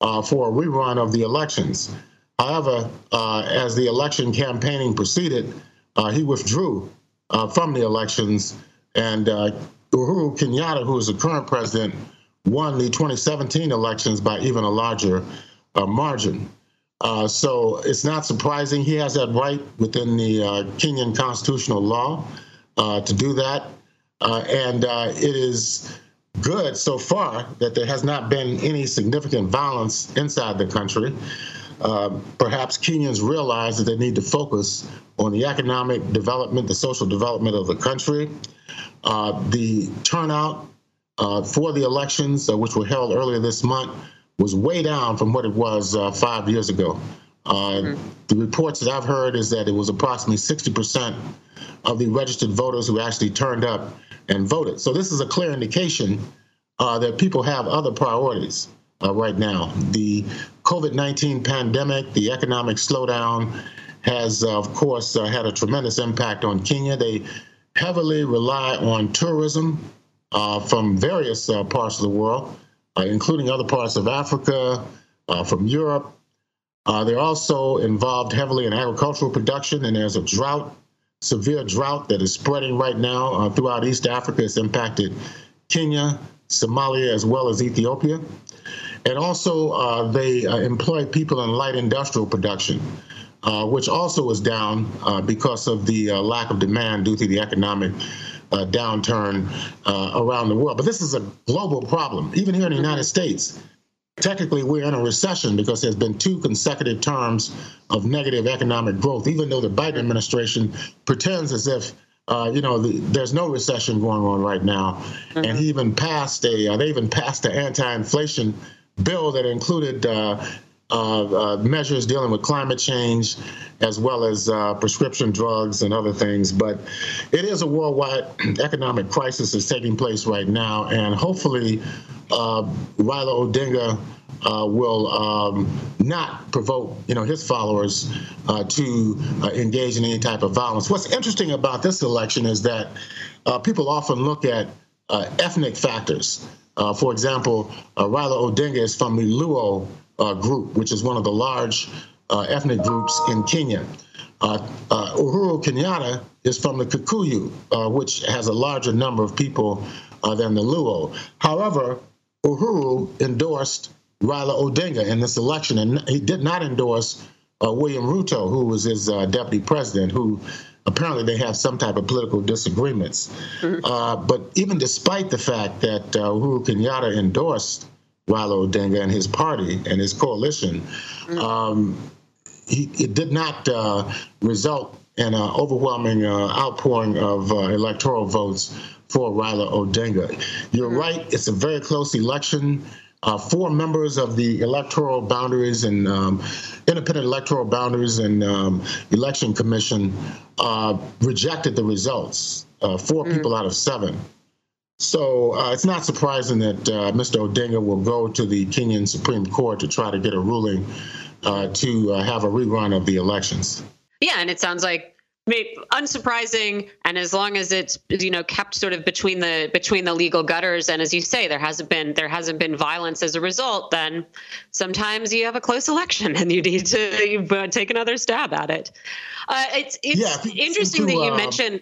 uh, for a rerun of the elections. However, uh, as the election campaigning proceeded, uh, he withdrew uh, from the elections, and uh, Uhuru Kenyatta, who is the current president, won the 2017 elections by even a larger uh, margin. Uh, so it's not surprising he has that right within the Kenyan constitutional law to do that, and it is good so far that there has not been any significant violence inside the country. Uh, perhaps Kenyans realize that they need to focus on the economic development, the social development of the country. Uh, the turnout uh, for the elections, uh, which were held earlier this month, was way down from what it was uh, five years ago. Mm-hmm. The reports that I've heard is that it was approximately 60% of the registered voters who actually turned up and voted. So this is a clear indication that people have other priorities uh, right now. The COVID 19 pandemic, the economic slowdown has, uh, of course, uh, had a tremendous impact on Kenya. They heavily rely on tourism uh, from various uh, parts of the world, uh, including other parts of Africa, from Europe. they're also involved heavily in agricultural production, and there's a drought, severe drought that is spreading right now throughout East Africa. It's impacted Kenya, Somalia, as well as Ethiopia. And also, uh, they uh, employ people in light industrial production, uh, which also is down uh, because of the uh, lack of demand due to the economic uh, downturn uh, around the world. But this is a global problem, even here in the United States. Technically, we're in a recession because there's been two consecutive terms of negative economic growth, even though the Biden administration pretends as if uh, you know, the, there's no recession going on right now, mm-hmm. and he even passed a uh, they even passed an anti-inflation bill that included uh, uh, uh, measures dealing with climate change, as well as uh, prescription drugs and other things. But it is a worldwide economic crisis that's taking place right now, and hopefully, Raila Odinga uh, will um, not provoke, you know, his followers uh, to uh, engage in any type of violence. What's interesting about this election is that uh, people often look at uh, ethnic factors. Uh, for example, Raila Odinga is from the Luo group, which is one of the large ethnic groups in Kenya. Uhuru Kenyatta is from the Kikuyu, which has a larger number of people than the Luo. However, Uhuru endorsed Raila Odinga in this election, and he did not endorse uh, William Ruto, who was his uh, deputy president, who apparently they have some type of political disagreements. Mm-hmm. Uh, but even despite the fact that uh, Uhuru Kenyatta endorsed Raila Odinga and his party and his coalition, mm-hmm. um, he, it did not uh, result in an overwhelming uh, outpouring of electoral votes for Raila Odinga. You're mm-hmm. right; it's a very close election uh, four members of the electoral boundaries and um, independent electoral boundaries and um, election commission uh, rejected the results. Uh, 4 mm. people out of seven. So uh, it's not surprising that uh, Mr. Odinga will go to the Kenyan Supreme Court to try to get a ruling uh, to have a rerun of the elections. Yeah, and it sounds like unsurprising and as long as it's you know kept sort of between the between the legal gutters and as you say there hasn't been there hasn't been violence as a result then sometimes you have a close election and you need to take another stab at it uh, it's it's yeah, interesting to, that you uh, mentioned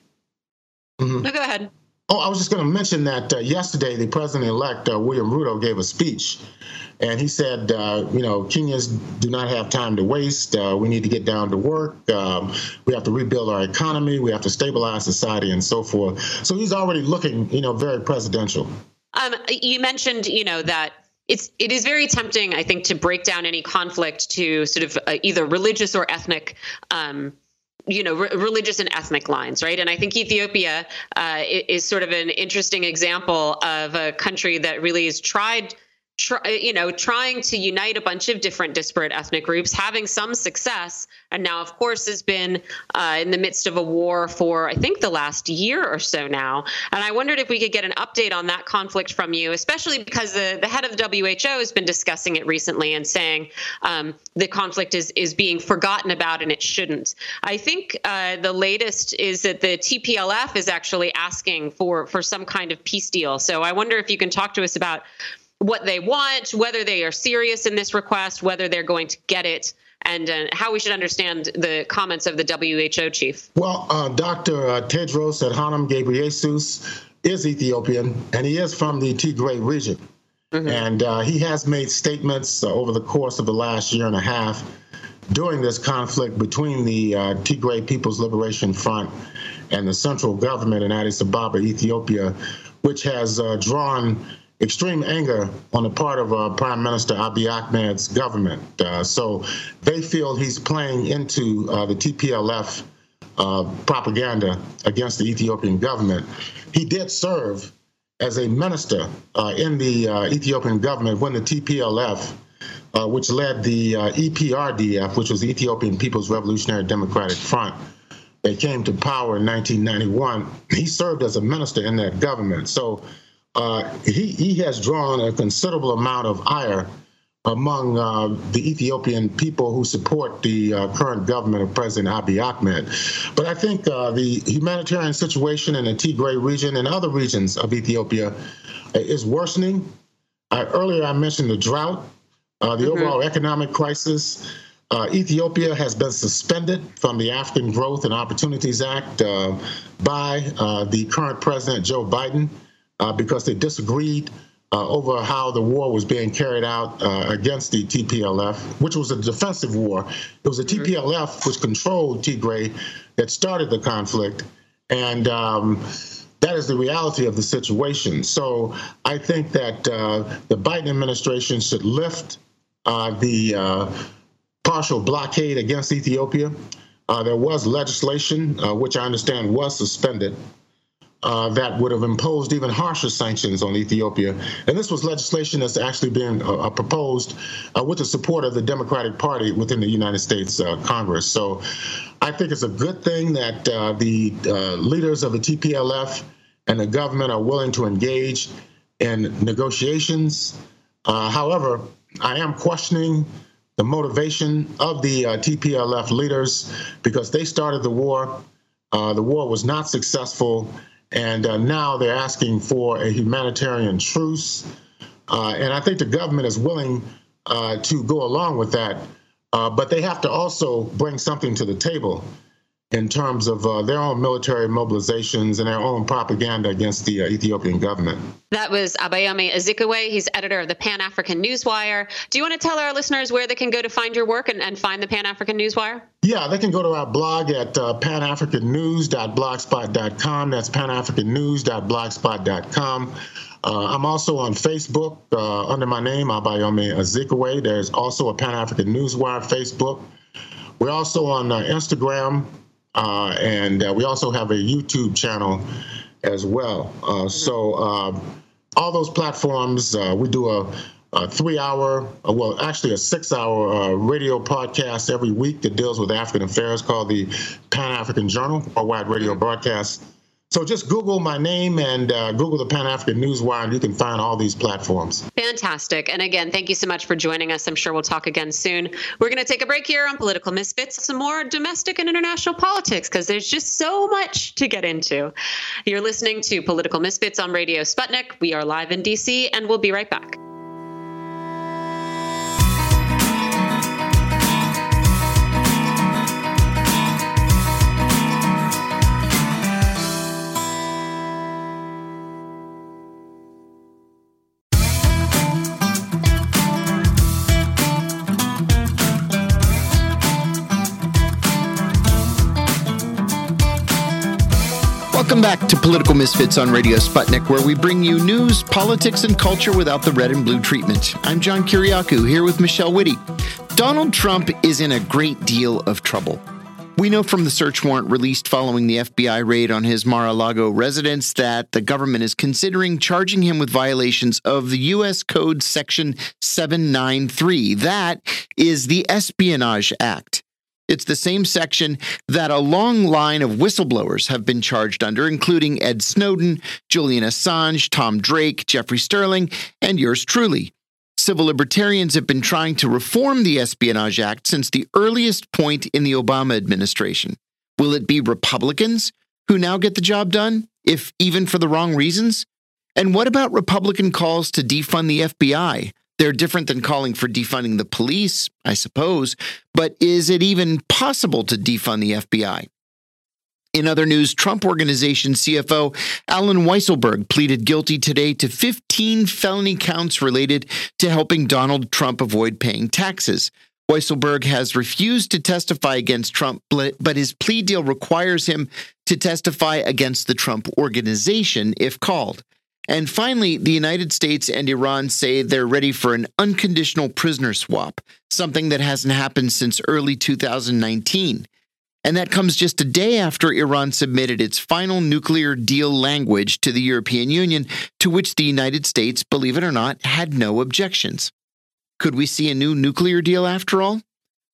mm-hmm. no go ahead oh i was just going to mention that uh, yesterday the president-elect uh, william ruto gave a speech and he said, uh, you know, Kenyans do not have time to waste. Uh, we need to get down to work. Um, we have to rebuild our economy. We have to stabilize society and so forth. So he's already looking, you know, very presidential. Um, you mentioned, you know, that it's it is very tempting, I think, to break down any conflict to sort of uh, either religious or ethnic. Um, you know, re- religious and ethnic lines, right? And I think Ethiopia uh, is sort of an interesting example of a country that really has tried try, you know, trying to unite a bunch of different disparate ethnic groups, having some success, and now, of course, has been uh, in the midst of a war for I think the last year or so now. And I wondered if we could get an update on that conflict from you, especially because the the head of the WHO has been discussing it recently and saying um, the conflict is is being forgotten about and it shouldn't. I think uh, the latest is that the TPLF is actually asking for for some kind of peace deal. So I wonder if you can talk to us about what they want, whether they are serious in this request, whether they're going to get it, and uh, how we should understand the comments of the WHO chief. Well, uh, Dr. Uh, Tedros Adhanom Ghebreyesus is Ethiopian, and he is from the Tigray region. Mm-hmm. And uh, he has made statements uh, over the course of the last year and a half during this conflict between the uh, Tigray People's Liberation Front and the central government in Addis Ababa, Ethiopia, which has drawn extreme anger on the part of uh, Prime Minister Abiy Ahmed's government. Uh, so they feel he's playing into uh, the TPLF uh, propaganda against the Ethiopian government. He did serve as a minister uh, in the uh, Ethiopian government when the TPLF, which led the EPRDF, which was the Ethiopian People's Revolutionary Democratic Front, that came to power in 1991. He served as a minister in that government. So uh, he, he has drawn a considerable amount of ire among uh, the Ethiopian people who support the uh, current government of President Abiy Ahmed. But I think uh, the humanitarian situation in the Tigray region and other regions of Ethiopia uh, is worsening. earlier, I mentioned the drought, uh, the mm-hmm. overall economic crisis. Ethiopia has been suspended from the African Growth and Opportunities Act by the current president, Joe Biden uh, because they disagreed uh, over how the war was being carried out uh, against the TPLF, which was a defensive war. It was the mm-hmm. TPLF which controlled Tigray that started the conflict, and um, that is the reality of the situation. So I think that uh, the Biden administration should lift uh, the uh, partial blockade against Ethiopia. Uh, there was legislation, uh, which I understand was suspended, uh, that would have imposed even harsher sanctions on Ethiopia. And this was legislation that's actually being uh, proposed uh, with the support of the Democratic Party within the United States uh, Congress. So I think it's a good thing that uh, the uh, leaders of the TPLF and the government are willing to engage in negotiations. however, I am questioning the motivation of the TPLF leaders because they started the war. the war was not successful and uh, now they're asking for a humanitarian truce. Uh, and I think the government is willing uh, to go along with that, uh, but they have to also bring something to the table in terms of uh, their own military mobilizations and their own propaganda against the uh, Ethiopian government. That was Abayomi Azikiwe. He's editor of the Pan African Newswire. Do you want to tell our listeners where they can go to find your work and, and find the Pan African Newswire? Yeah, they can go to our blog at uh, panafricannews.blogspot.com. That's panafricannews.blogspot.com. Uh, I'm also on Facebook uh, under my name, Abayomi Azikiwe. There's also a Pan African Newswire Facebook. We're also on uh, Instagram uh, and uh, we also have a YouTube channel as well. Uh, so uh, all those platforms, uh, we do a, a three-hour, uh, well, actually a six-hour radio podcast every week that deals with African affairs called the Pan African Journal, a wide radio broadcast. So just Google my name and uh, Google the Pan African Newswire, and you can find all these platforms. Fantastic. And again, thank you so much for joining us. I'm sure we'll talk again soon. We're going to take a break here on Political Misfits, some more domestic and international politics, because there's just so much to get into. You're listening to Political Misfits on Radio Sputnik. We are live in DC, and we'll be right back. Back to Political Misfits on Radio Sputnik, where we bring you news, politics, and culture without the red and blue treatment. I'm John Kiriakou, here with Michelle Witte. Donald Trump is in a great deal of trouble. We know from the search warrant released following the FBI raid on his Mar a Lago residence that the government is considering charging him with violations of the U.S. Code Section 793. That is the Espionage Act. It's the same section that a long line of whistleblowers have been charged under, including Ed Snowden, Julian Assange, Tom Drake, Jeffrey Sterling, and yours truly. Civil libertarians have been trying to reform the Espionage Act since the earliest point in the Obama administration. Will it be Republicans who now get the job done, if even for the wrong reasons? And what about Republican calls to defund the FBI? They're different than calling for defunding the police, I suppose, but is it even possible to defund the FBI? In other news, Trump Organization CFO Alan Weisselberg pleaded guilty today to 15 felony counts related to helping Donald Trump avoid paying taxes. Weisselberg has refused to testify against Trump, but his plea deal requires him to testify against the Trump Organization if called. And finally, the United States and Iran say they're ready for an unconditional prisoner swap, something that hasn't happened since early 2019. And that comes just a day after Iran submitted its final nuclear deal language to the European Union, to which the United States, believe it or not, had no objections. Could we see a new nuclear deal after all?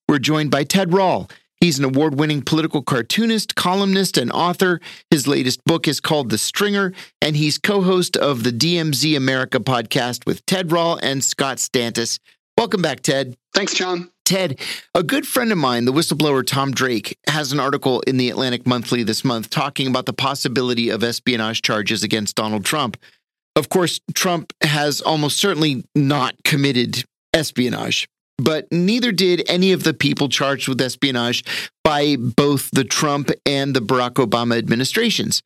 We're joined by Ted Rall. He's an award winning political cartoonist, columnist, and author. His latest book is called The Stringer, and he's co host of the DMZ America podcast with Ted Rall and Scott Stantis. Welcome back, Ted. Thanks, John. Ted, a good friend of mine, the whistleblower Tom Drake, has an article in the Atlantic Monthly this month talking about the possibility of espionage charges against Donald Trump. Of course, Trump has almost certainly not committed espionage but neither did any of the people charged with espionage by both the Trump and the Barack Obama administrations.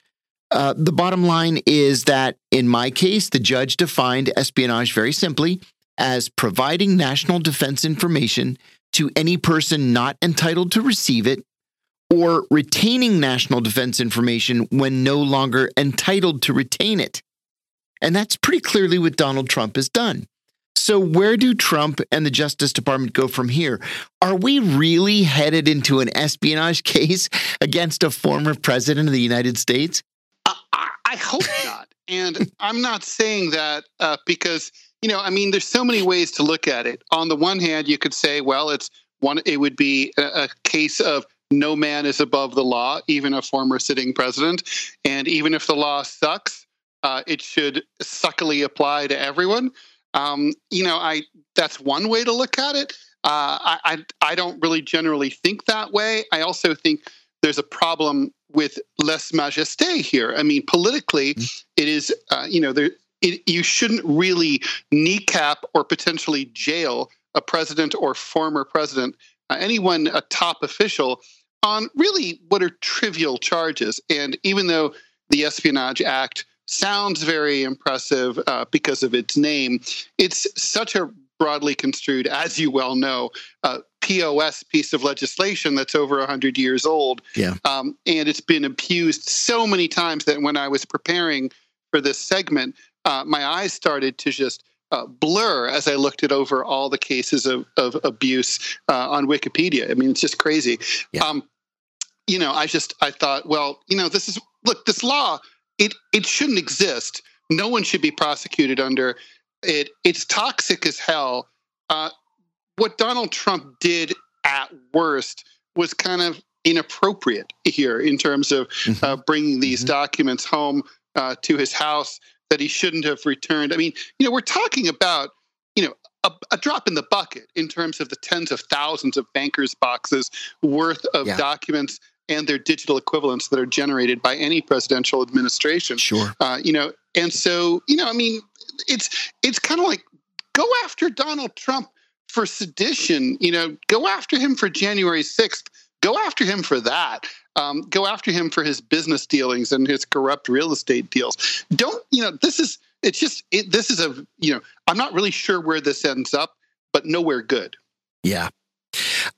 Uh, the bottom line is that in my case, the judge defined espionage very simply as providing national defense information to any person not entitled to receive it or retaining national defense information when no longer entitled to retain it. And that's pretty clearly what Donald Trump has done. So, where do Trump and the Justice Department go from here? Are we really headed into an espionage case against a former president of the United States? Uh, I hope not. and I'm not saying that uh, because, you know, I mean, there's so many ways to look at it. On the one hand, you could say, well, it's one, it would be a, a case of no man is above the law, even a former sitting president. And even if the law sucks, uh, it should suckily apply to everyone. Um, you know, I that's one way to look at it. Uh, I, I I don't really generally think that way. I also think there's a problem with lèse majesté here. I mean, politically, mm-hmm. it is uh, you know there it, you shouldn't really kneecap or potentially jail a president or former president, uh, anyone a top official on really what are trivial charges. And even though the Espionage Act sounds very impressive uh, because of its name, it's such a broadly construed, as you well know, uh, POS piece of legislation that's over 100 years old. Yeah. Um, and it's been abused so many times that when I was preparing for this segment, uh, my eyes started to just uh, blur as I looked at over all the cases of, of abuse uh, on Wikipedia. I mean, it's just crazy. Yeah. Um, you know, I just I thought, well, you know, this is look, this law it it shouldn't exist. No one should be prosecuted under it. It's toxic as hell. Uh, what Donald Trump did at worst was kind of inappropriate here in terms of mm-hmm. uh, bringing these mm-hmm. documents home uh, to his house that he shouldn't have returned. I mean, you know, we're talking about you know a, a, drop in the bucket in terms of the tens of thousands of bankers' boxes worth of yeah. documents and their digital equivalents that are generated by any presidential administration. Sure. Uh, you know, and so you know, I mean, it's it's kind of like go after Donald Trump for sedition. You know, go after him for January sixth. Go after him for that. Um, go after him for his business dealings and his corrupt real estate deals. Don't you know? This is it's just it, this is a you know. I'm not really sure where this ends up, but nowhere good. Yeah.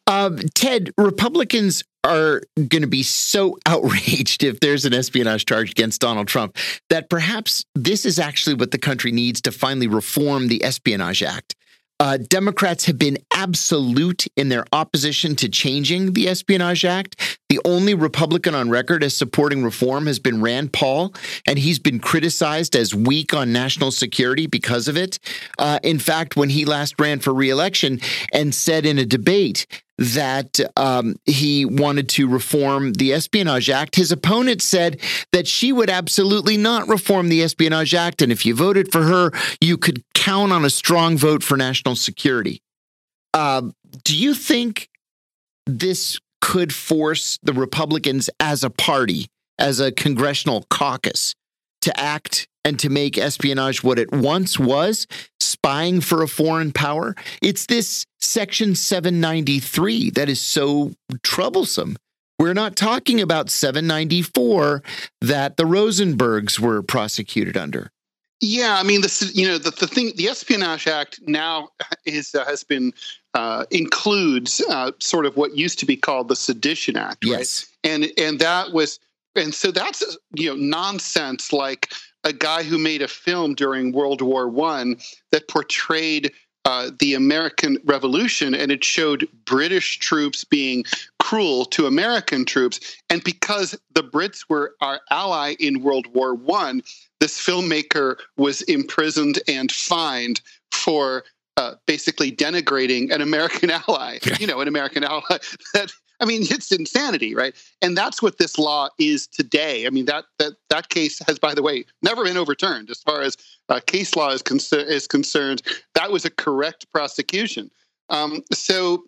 Um, Ted, Republicans are going to be so outraged if there's an espionage charge against Donald Trump that perhaps this is actually what the country needs to finally reform the Espionage Act. Uh, Democrats have been absolute in their opposition to changing the Espionage Act. The only Republican on record as supporting reform has been Rand Paul, and he's been criticized as weak on national security because of it. Uh, in fact, when he last ran for reelection and said in a debate that um, he wanted to reform the Espionage Act. His opponent said that she would absolutely not reform the Espionage Act. And if you voted for her, you could count on a strong vote for national security. Uh, do you think this could force the Republicans as a party, as a congressional caucus, to act and to make espionage what it once was spying for a foreign power. It's this Section 793 that is so troublesome. We're not talking about 794 that the Rosenbergs were prosecuted under. Yeah, I mean, this you know the, the thing. The Espionage Act now is uh, has been uh, includes uh, sort of what used to be called the Sedition Act, right? And and that was and so that's you know nonsense like a guy who made a film during world war one that portrayed uh, the american revolution and it showed british troops being cruel to american troops. And because the brits were our ally in world war one this filmmaker was imprisoned and fined for uh, basically denigrating an American ally, you know, an American ally that I mean, it's insanity, right? And that's what this law is today. I mean, that that that case has, by the way, never been overturned as far as uh, case law is, is concerned. That was a correct prosecution. Um, so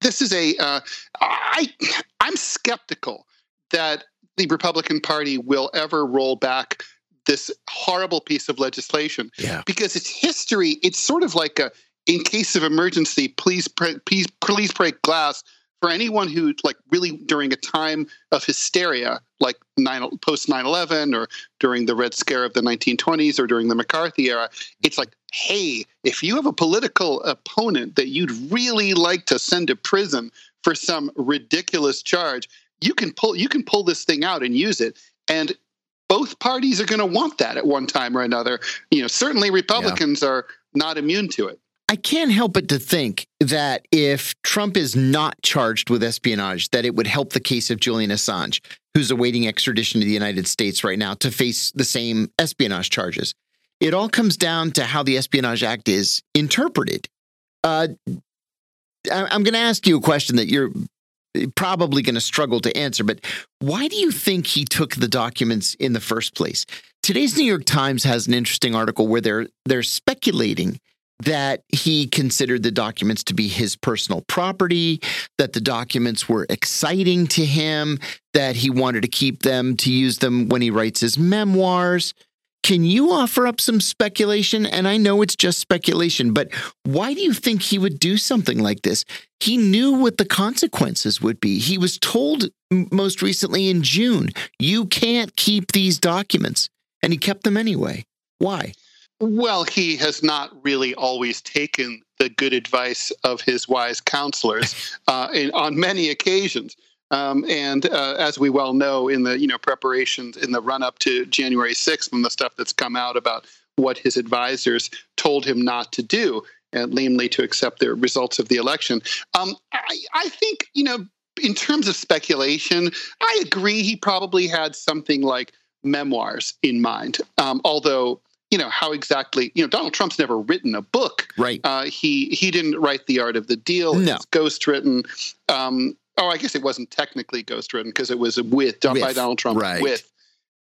this is a. Uh, I I'm skeptical that the Republican Party will ever roll back this horrible piece of legislation yeah. because its history. It's sort of like a in case of emergency, please, please, please break glass for anyone who like really during a time of hysteria like nine, post 9-11 or during the red scare of the 1920s or during the mccarthy era it's like hey if you have a political opponent that you'd really like to send to prison for some ridiculous charge you can pull you can pull this thing out and use it. And both parties are going to want that at one time or another. You know, certainly Republicans yeah. are not immune to it. I can't help but to think that if Trump is not charged with espionage, that it would help the case of Julian Assange, who's awaiting extradition to the United States right now to face the same espionage charges. It all comes down to how the Espionage Act is interpreted. Uh, I'm going to ask you a question that you're probably going to struggle to answer, but why do you think he took the documents in the first place? Today's New York Times has an interesting article where they're they're speculating that he considered the documents to be his personal property, that the documents were exciting to him, that he wanted to keep them to use them when he writes his memoirs. Can you offer up some speculation? And I know it's just speculation, but why do you think he would do something like this? He knew what the consequences would be. He was told most recently in June, you can't keep these documents. And he kept them anyway. Why? Well, he has not really always taken the good advice of his wise counselors uh, in, on many occasions. Um, and uh, as we well know, in the you know preparations in the run up to January 6th, and the stuff that's come out about what his advisors told him not to do, and namely to accept the results of the election. Um, I, I think you know, in terms of speculation, I agree he probably had something like memoirs in mind. Um, although you know how exactly you know Donald Trump's never written a book. Right. Uh, he he didn't write the art of the deal. No. It's ghost written. Um, oh, I guess it wasn't technically ghost written because it was with, with by Donald Trump right. with.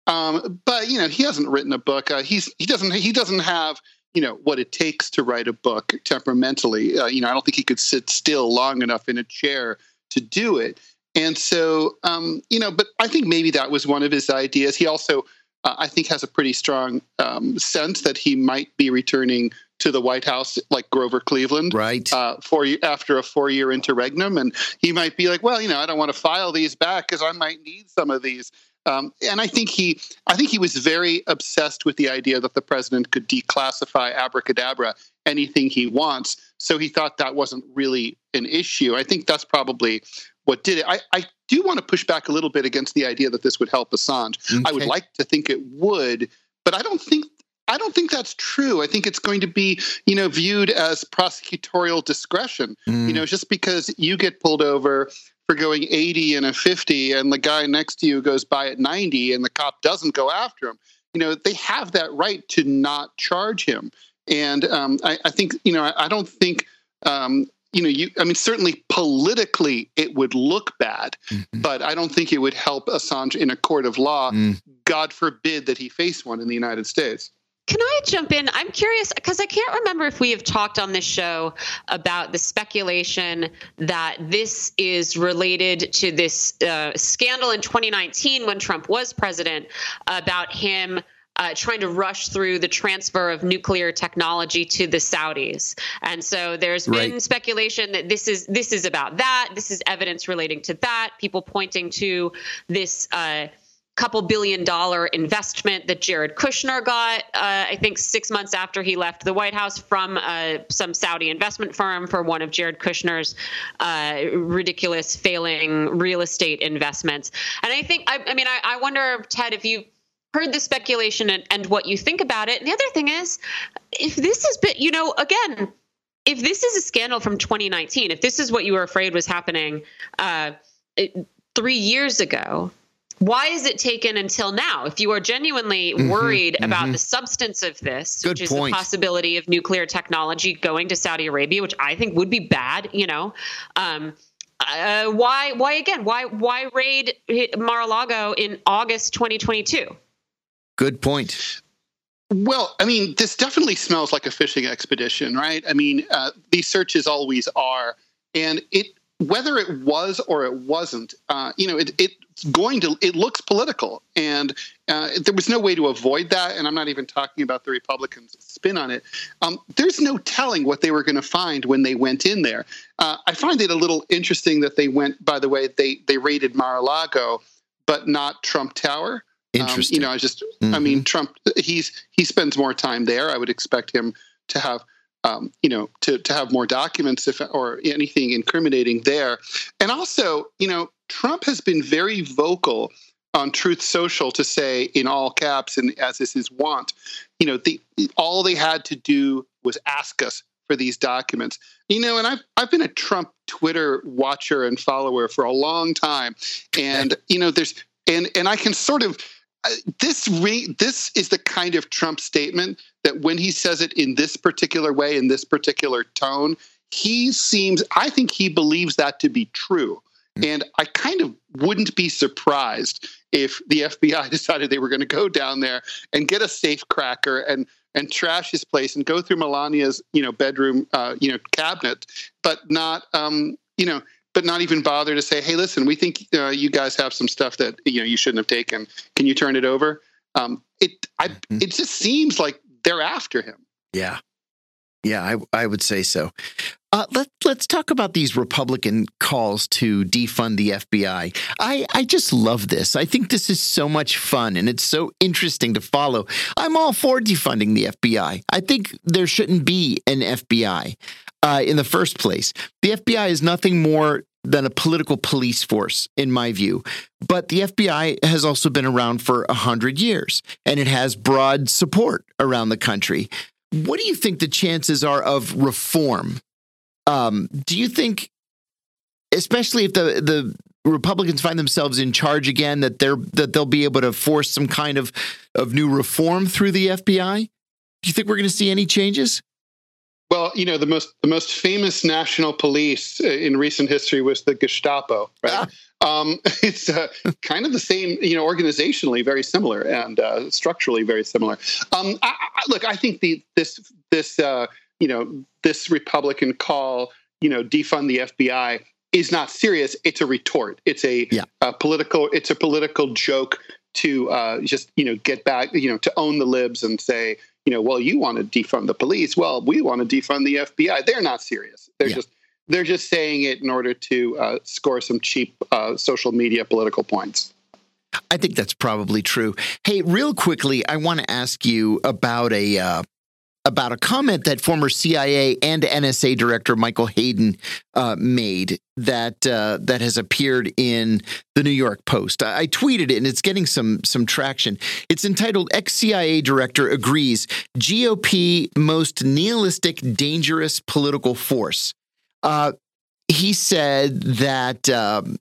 Um, but you know he hasn't written a book. Uh, he's he doesn't he doesn't have you know what it takes to write a book temperamentally. Uh, you know I don't think he could sit still long enough in a chair to do it. And so um, you know, but I think maybe that was one of his ideas. He also uh, I think has a pretty strong um, sense that he might be returning to the White House like Grover Cleveland, right? Uh, for after a four-year interregnum, and he might be like, well, you know, I don't want to file these back because I might need some of these. Um, and I think he, I think he was very obsessed with the idea that the president could declassify abracadabra anything he wants. So he thought that wasn't really an issue. I think that's probably what did it. I, I do want to push back a little bit against the idea that this would help Assange. Okay. I would like to think it would, but I don't think I don't think that's true. I think it's going to be, you know, viewed as prosecutorial discretion. Mm. You know, just because you get pulled over for going 80 and a 50 and the guy next to you goes by at 90 and the cop doesn't go after him, you know, they have that right to not charge him. And um, I, I, think, you know, I, I don't think um, you know, you, I mean, certainly politically it would look bad, mm-hmm. but I don't think it would help Assange in a court of law. Mm. God forbid that he face one in the United States. Can I jump in? I'm curious because I can't remember if we have talked on this show about the speculation that this is related to this uh, scandal in 2019 when Trump was president about him uh, trying to rush through the transfer of nuclear technology to the Saudis. And so there's been right. speculation that this is this is about that. This is evidence relating to that. People pointing to this. Uh, couple billion dollar investment that Jared Kushner got, uh, I think six months after he left the White House from uh, some Saudi investment firm for one of Jared Kushner's uh, ridiculous failing real estate investments. And I think, I, I mean, I, I, wonder, Ted, if you heard the speculation and, and what you think about it. And the other thing is, if this has been, you know, again, if this is a scandal from 2019, if this is what you were afraid was happening uh, it, three years ago, why is it taken until now? If you are genuinely mm-hmm, worried mm-hmm. about the substance of this, Good which is point. the possibility of nuclear technology going to Saudi Arabia, which I think would be bad, you know, um, uh, why? Why again? Why? Why raid Mar-a-Lago in August 2022? Good point. Well, I mean, this definitely smells like a fishing expedition, right? I mean, uh, these searches always are, and it whether it was or it wasn't, uh, you know, it, it's going to it looks political, and uh, there was no way to avoid that. And I'm not even talking about the Republicans' spin on it. Um, there's no telling what they were going to find when they went in there. Uh, I find it a little interesting that they went. By the way, they they raided Mar-a-Lago, but not Trump Tower. Interesting. Um, you know, I just, mm-hmm. I mean, mm-hmm. Trump, he's he spends more time there. I would expect him to have um, you know, to to have more documents if or anything incriminating there. And also, you know, Trump has been very vocal on Truth Social to say in all caps and as is his want, you know, the all they had to do was ask us for these documents. You know, and I've I've been a Trump Twitter watcher and follower for a long time, and you know, there's and and I can sort of this re- this is the kind of Trump statement that when he says it in this particular way in this particular tone, he seems I think he believes that to be true. Mm. And I kind of wouldn't be surprised if the FBI decided they were going to go down there and get a safe cracker and and trash his place and go through Melania's you know bedroom uh, you know cabinet, but not um, you know but not even bother to say, hey, listen, we think uh, you guys have some stuff that you know you shouldn't have taken. Can you turn it over? Um, it I, mm-hmm. it just seems like they're after him. Yeah, yeah, I I would say so. Uh, let, let's talk about these Republican calls to defund the FBI. I, I just love this. I think this is so much fun and it's so interesting to follow. I'm all for defunding the FBI. I think there shouldn't be an FBI uh, in the first place. The FBI is nothing more than a political police force, in my view. But the FBI has also been around for 100 years and it has broad support around the country. What do you think the chances are of reform um, do you think, especially if the the Republicans find themselves in charge again, that they're that they'll be able to force some kind of of new reform through the FBI? Do you think we're going to see any changes? Well, you know, the most the most famous national police uh, in recent history was the Gestapo, right? Um, it's uh, kind of the same, you know, organizationally very similar and uh, structurally very similar. Um, I, I, look, I think the this this uh, you know, this Republican call, you know, defund the FBI is not serious. It's a retort. It's a, yeah. a political. It's a political joke to uh, just you know get back, you know, to own the libs and say, you know, well, you want to defund the police. Well, we want to defund the FBI. They're not serious. They're yeah. just they're just saying it in order to uh, score some cheap uh, social media political points. I think that's probably true. Hey, real quickly, I want to ask you about a uh, about a comment that former CIA and NSA director Michael Hayden uh, made that uh, that has appeared in the New York Post. I, I, tweeted it, and it's getting some some traction. It's entitled "Ex CIA Director Agrees GOP Most Nihilistic Dangerous Political Force." Uh, he said that. Um,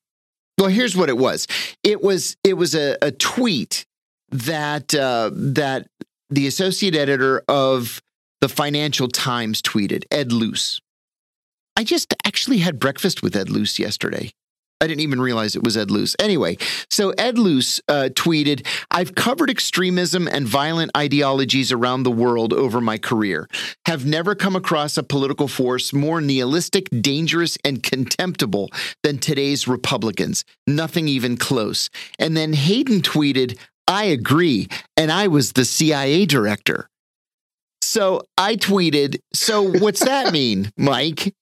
well, here's what it was. It was it was a, a tweet that uh, that the associate editor of the Financial Times tweeted Ed Luce. I just actually had breakfast with Ed Luce yesterday. I didn't even realize it was Ed Luce. Anyway, so Ed Luce uh, tweeted I've covered extremism and violent ideologies around the world over my career. Have never come across a political force more nihilistic, dangerous, and contemptible than today's Republicans. Nothing even close. And then Hayden tweeted, I agree. And I was the CIA director. So I tweeted, so what's that mean, Mike?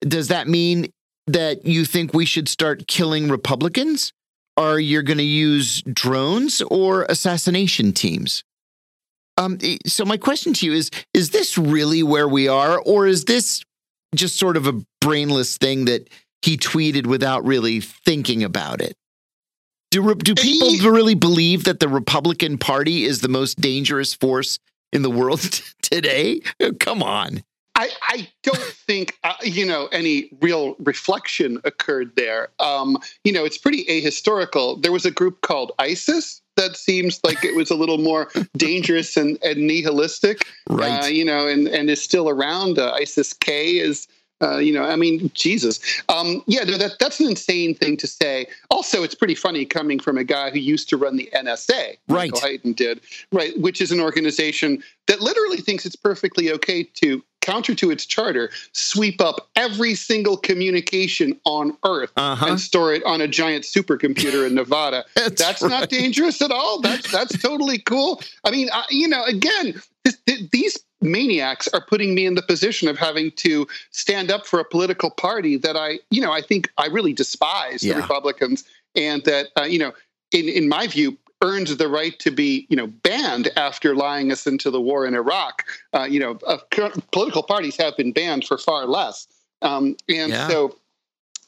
Does that mean that you think we should start killing Republicans? Are you going to use drones or assassination teams? Um, so my question to you is: Is this really where we are, or is this just sort of a brainless thing that he tweeted without really thinking about it? Do do people really believe that the Republican Party is the most dangerous force in the world today? Come on. I, I don't think uh, you know any real reflection occurred there. Um, you know, it's pretty ahistorical. There was a group called ISIS that seems like it was a little more dangerous and, and nihilistic. Right. Uh, you know, and and is still around. Uh, ISIS K is uh, you know, I mean, Jesus. Um, yeah, no, that that's an insane thing to say. Also, it's pretty funny coming from a guy who used to run the NSA, right? Michael Hayden did, right? Which is an organization that literally thinks it's perfectly okay to counter to its charter, sweep up every single communication on Earth uh-huh. and store it on a giant supercomputer in Nevada. that's, that's right. not dangerous at all. That's that's totally cool. I mean, I, you know, again, this, these maniacs are putting me in the position of having to stand up for a political party that I, you know, I think I really despise yeah. the Republicans, and that uh, you know, in in my view, earned the right to be, you know, banned after lying us into the war in Iraq. Uh, you know, uh, political parties have been banned for far less, um, and yeah. so,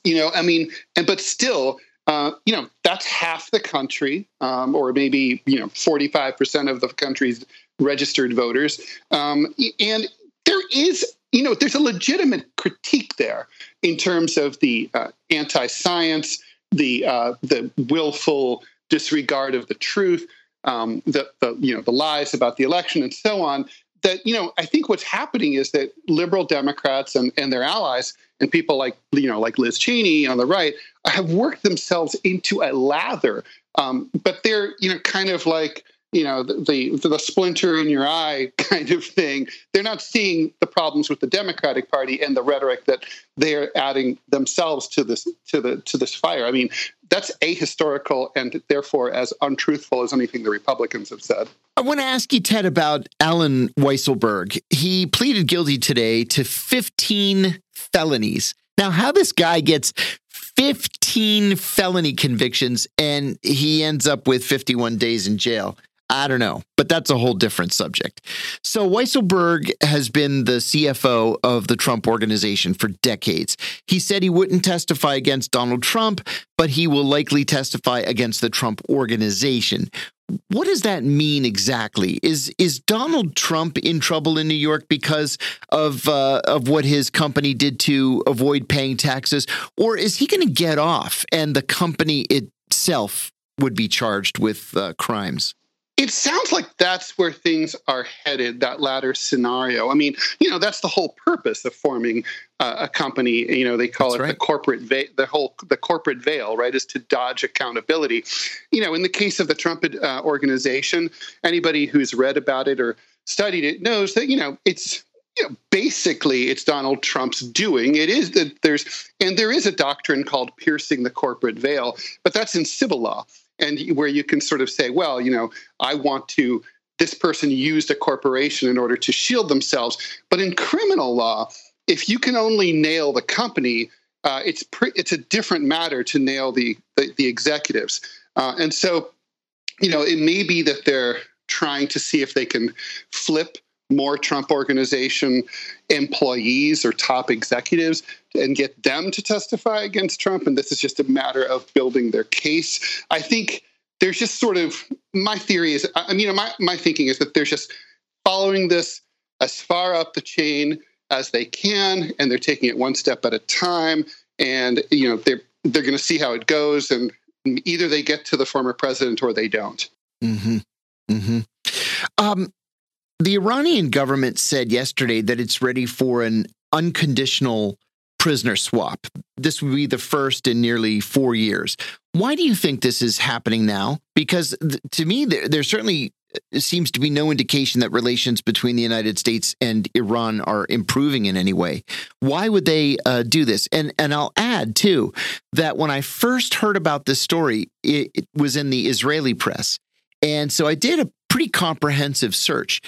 you know, I mean, and but still. Uh, you know that's half the country, um, or maybe you know forty-five percent of the country's registered voters, um, and there is you know there's a legitimate critique there in terms of the uh, anti-science, the uh, the willful disregard of the truth, um, the, the you know the lies about the election, and so on. That you know, I think what's happening is that liberal Democrats and, and their allies and people like you know like Liz Cheney on the right have worked themselves into a lather, um, but they're you know kind of like you know the, the, the splinter in your eye kind of thing they're not seeing the problems with the democratic party and the rhetoric that they're adding themselves to this to the to this fire i mean that's ahistorical and therefore as untruthful as anything the republicans have said I want to ask you, Ted, about Allen Weisselberg. He pleaded guilty today to 15 felonies. Now, how this guy gets 15 felony convictions and he ends up with 51 days in jail I don't know, but that's a whole different subject. So, Weisselberg has been the CFO of the Trump organization for decades. He said he wouldn't testify against Donald Trump, but he will likely testify against the Trump organization. What does that mean exactly? Is is Donald Trump in trouble in New York because of uh, of what his company did to avoid paying taxes, or is he going to get off and the company itself would be charged with uh, crimes? It sounds like that's where things are headed, that latter scenario. I mean, you know, that's the whole purpose of forming uh, a company. You know, they call that's it right. the corporate, va- the whole, the corporate veil, right, is to dodge accountability. You know, in the case of the Trump uh, organization, anybody who's read about it or studied it knows that, you know, it's you know, basically it's Donald Trump's doing. It is that there's and there is a doctrine called piercing the corporate veil, but that's in civil law and where you can sort of say, well, you know, I want to. This person used a corporation in order to shield themselves, but in criminal law, if you can only nail the company, uh, it's pre- it's a different matter to nail the the, the executives, uh, and so you know it may be that they're trying to see if they can flip more Trump organization employees or top executives and get them to testify against Trump. And this is just a matter of building their case. I think there's just sort of my theory is, I mean, my, my thinking is that they're just following this as far up the chain as they can, and they're taking it one step at a time. And, you know, they're, they're going to see how it goes. And either they get to the former president or they don't. Mm-hmm. Mm-hmm. Um, the Iranian government said yesterday that it's ready for an unconditional prisoner swap. This would be the first in nearly four years. Why do you think this is happening now? Because th- to me, there, there certainly uh, seems to be no indication that relations between the United States and Iran are improving in any way. Why would they uh, do this? And and I'll add too that when I first heard about this story, it, it was in the Israeli press, and so I did a pretty comprehensive search.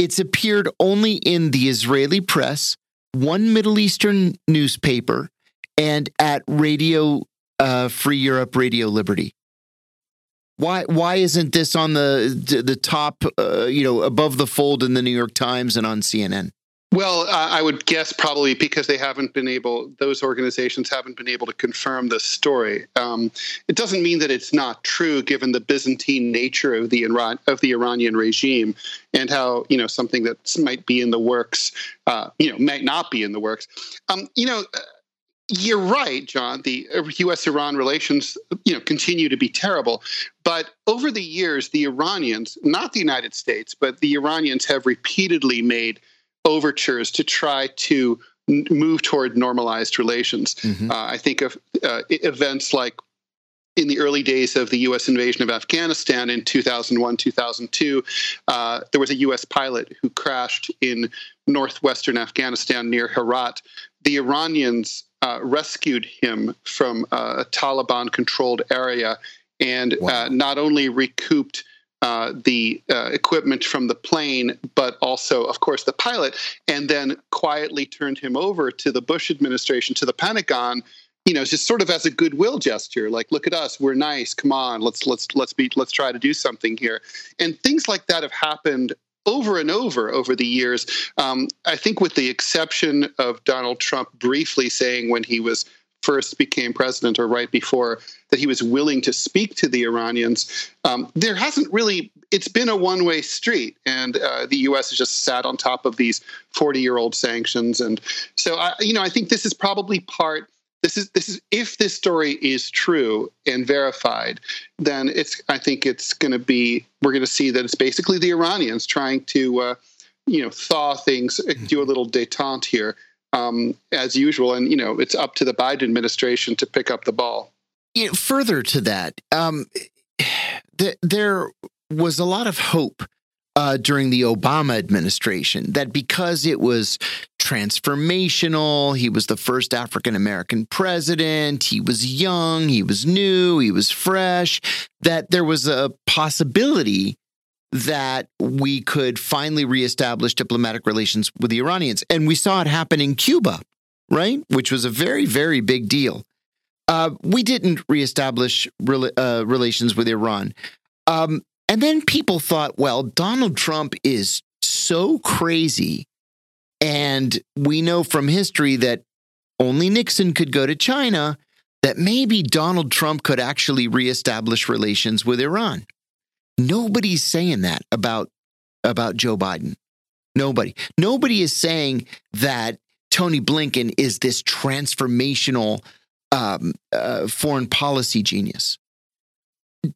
It's appeared only in the Israeli press, one Middle Eastern newspaper, and at Radio uh, Free Europe, Radio Liberty. Why why isn't this on the the top, uh, you know, above the fold in the New York Times and on CNN? Well, uh, I would guess probably because they haven't been able; those organizations haven't been able to confirm the story. Um, it doesn't mean that it's not true, given the Byzantine nature of the Iran of the Iranian regime, and how you know something that might be in the works, uh, you know, might not be in the works. Um, you know. Uh, you're right, John. The U.S.-Iran relations, you know, continue to be terrible. But over the years, the Iranians, not the United States, but the Iranians have repeatedly made overtures to try to n- move toward normalized relations. Mm-hmm. Uh, I think of uh, events like in the early days of the U.S. invasion of Afghanistan in 2001, 2002, uh, there was a U.S. pilot who crashed in northwestern Afghanistan near Herat. The Iranians uh, rescued him from a Taliban controlled area and wow. Uh, not only recouped uh, the uh, equipment from the plane, but also, of course, the pilot, and then quietly turned him over to the Bush administration, to the Pentagon, you know, just sort of as a goodwill gesture, like, look at us, we're nice. Come on, let's let's let's be let's try to do something here. And things like that have happened over and over over the years. Um, I think, with the exception of Donald Trump briefly saying when he was first became president or right before that he was willing to speak to the Iranians, um, there hasn't really. It's been a one-way street, and uh, the U.S. has just sat on top of these forty-year-old sanctions, and so I, you know I think this is probably part this is this is if this story is true and verified, then it's I think it's going to be we're going to see that it's basically the Iranians trying to uh, you know thaw things, uh, do a little détente here um, as usual, and you know it's up to the Biden administration to pick up the ball. You know, further to that, um, th- there was a lot of hope uh, during the Obama administration that because it was transformational, he was the first African American president, he was young, he was new, he was fresh, that there was a possibility that we could finally reestablish diplomatic relations with the Iranians. And we saw it happen in Cuba, right? Which was a very, very big deal. Uh, we didn't reestablish re- uh, relations with Iran. Um, and then people thought, well, Donald Trump is so crazy. And we know from history that only Nixon could go to China, that maybe Donald Trump could actually reestablish relations with Iran. Nobody's saying that about, about Joe Biden. Nobody. Nobody is saying that Tony Blinken is this transformational um, uh, foreign policy genius.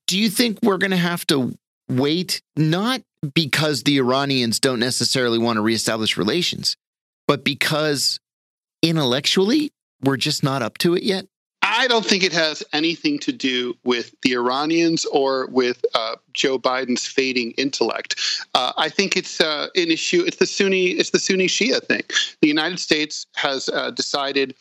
Do you think we're going to have to wait, not because the Iranians don't necessarily want to reestablish relations, but because intellectually we're just not up to it yet? I don't think it has anything to do with the Iranians or with uh, Joe Biden's fading intellect. Uh, I think it's uh, an issue. It's the Sunni. It's the Sunni Shia thing. The United States has uh, decided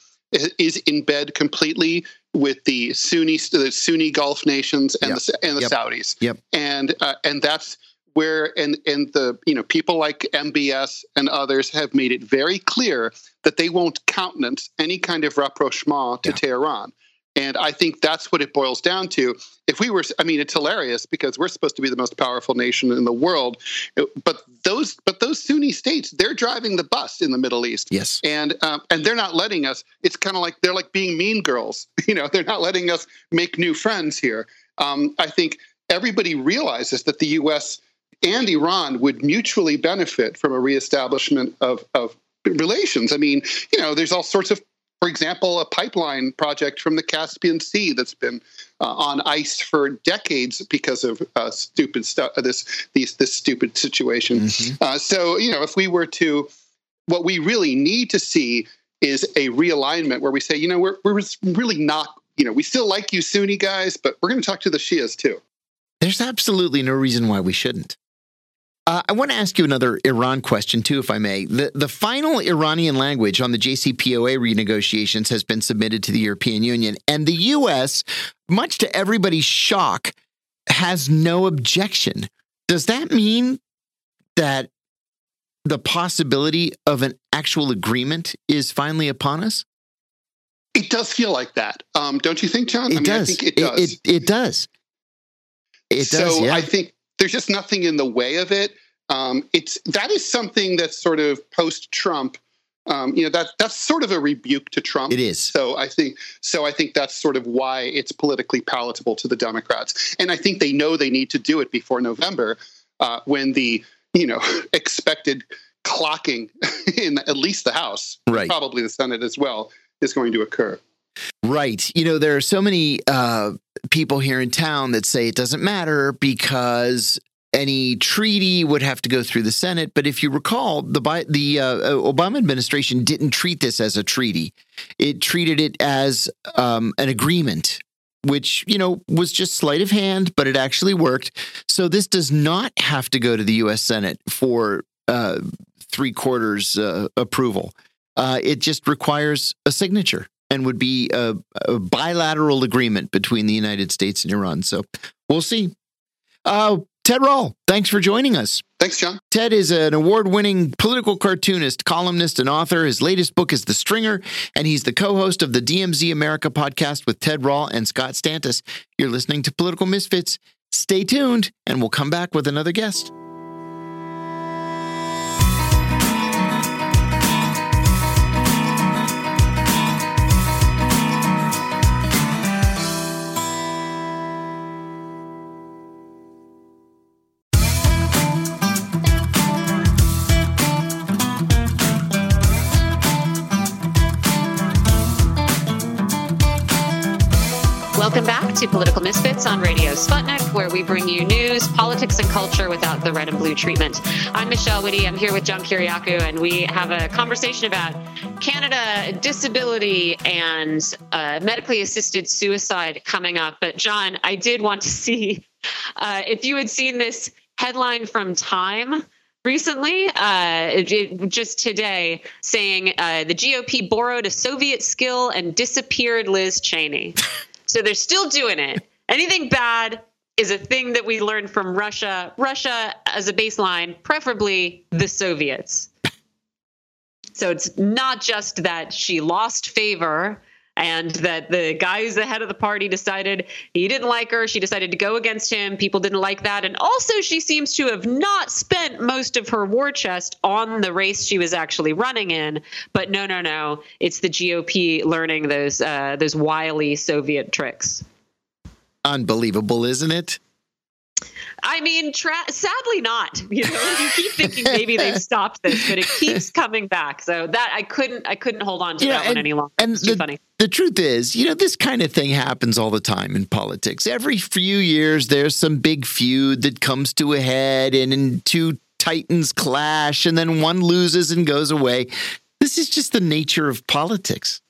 is in bed completely with the Sunni the Sunni Gulf nations and yep. the and the yep. Saudis. Yep. And uh, and that's where and and the you know people like MBS and others have made it very clear that they won't countenance any kind of rapprochement to yeah. Tehran. And I think that's what it boils down to. If we were, I mean, it's hilarious because we're supposed to be the most powerful nation in the world, but those, but those Sunni states, they're driving the bus in the Middle East. Yes, and um, and they're not letting us. It's kind of like they're like being mean girls. You know, they're not letting us make new friends here. Um, I think everybody realizes that the U.S. and Iran would mutually benefit from a reestablishment of of relations. I mean, you know, there's all sorts of for example, a pipeline project from the Caspian Sea that's been uh, on ice for decades because of uh, stupid stuff. Uh, this these this stupid situation. Mm-hmm. Uh, so you know, if we were to, what we really need to see is a realignment where we say, you know, we're we're really not, you know, we still like you Sunni guys, but we're going to talk to the Shias too. There's absolutely no reason why we shouldn't. Uh, I want to ask you another Iran question, too, if I may. The, the final Iranian language on the JCPOA renegotiations has been submitted to the European Union, and the U.S., much to everybody's shock, has no objection. Does that mean that the possibility of an actual agreement is finally upon us? It does feel like that, um, don't you think, John? It I mean, does. I think it does. It, it, it does. It so. Yeah. I think there's just nothing in the way of it. Um, it's that is something that's sort of post Trump. Um, you know that that's sort of a rebuke to Trump. It is. So I think so. I think that's sort of why it's politically palatable to the Democrats, and I think they know they need to do it before November, uh, when the you know expected clocking in at least the House, right. probably the Senate as well, is going to occur. Right. You know, there are so many uh, people here in town that say it doesn't matter because any treaty would have to go through the Senate. But if you recall, the the uh, Obama administration didn't treat this as a treaty; it treated it as um, an agreement, which you know was just sleight of hand, but it actually worked. So this does not have to go to the U.S. Senate for uh, three quarters uh, approval. Uh, it just requires a signature and would be a, a, bilateral agreement between the United States and Iran. So we'll see. Uh, Ted Rall, thanks for joining us. Thanks, John. Ted is an award winning political cartoonist, columnist, and author. His latest book is The Stringer, and he's the co host of the DMZ America podcast with Ted Rall and Scott Stantis. You're listening to Political Misfits. Stay tuned, and we'll come back with another guest. To Political Misfits on Radio Sputnik, where we bring you news, politics, and culture without the red and blue treatment. I'm Michelle Witte. I'm here with John Kiriakou, and we have a conversation about Canada, disability, and uh, medically assisted suicide coming up. But, John, I did want to see uh, if you had seen this headline from Time recently, uh, just today, saying uh, the GOP borrowed a Soviet skill and disappeared Liz Cheney. So they're still doing it. Anything bad is a thing that we learned from Russia. Russia as a baseline, preferably the Soviets. So it's not just that she lost favor and that the guy who's the head of the party decided he didn't like her. She decided to go against him. People didn't like that. And also, she seems to have not spent most of her war chest on the race she was actually running in. But no, no, no. It's the GOP learning those uh, those wily Soviet tricks. Unbelievable, isn't it? I mean, tra- sadly not. You know, you keep thinking maybe they've stopped this, but it keeps coming back. So that I couldn't, I couldn't hold on to that and, one any longer. And it's the, funny. The truth is, you know, this kind of thing happens all the time in politics. Every few years, there's some big feud that comes to a head, and, and two titans clash, and then one loses and goes away. This is just the nature of politics.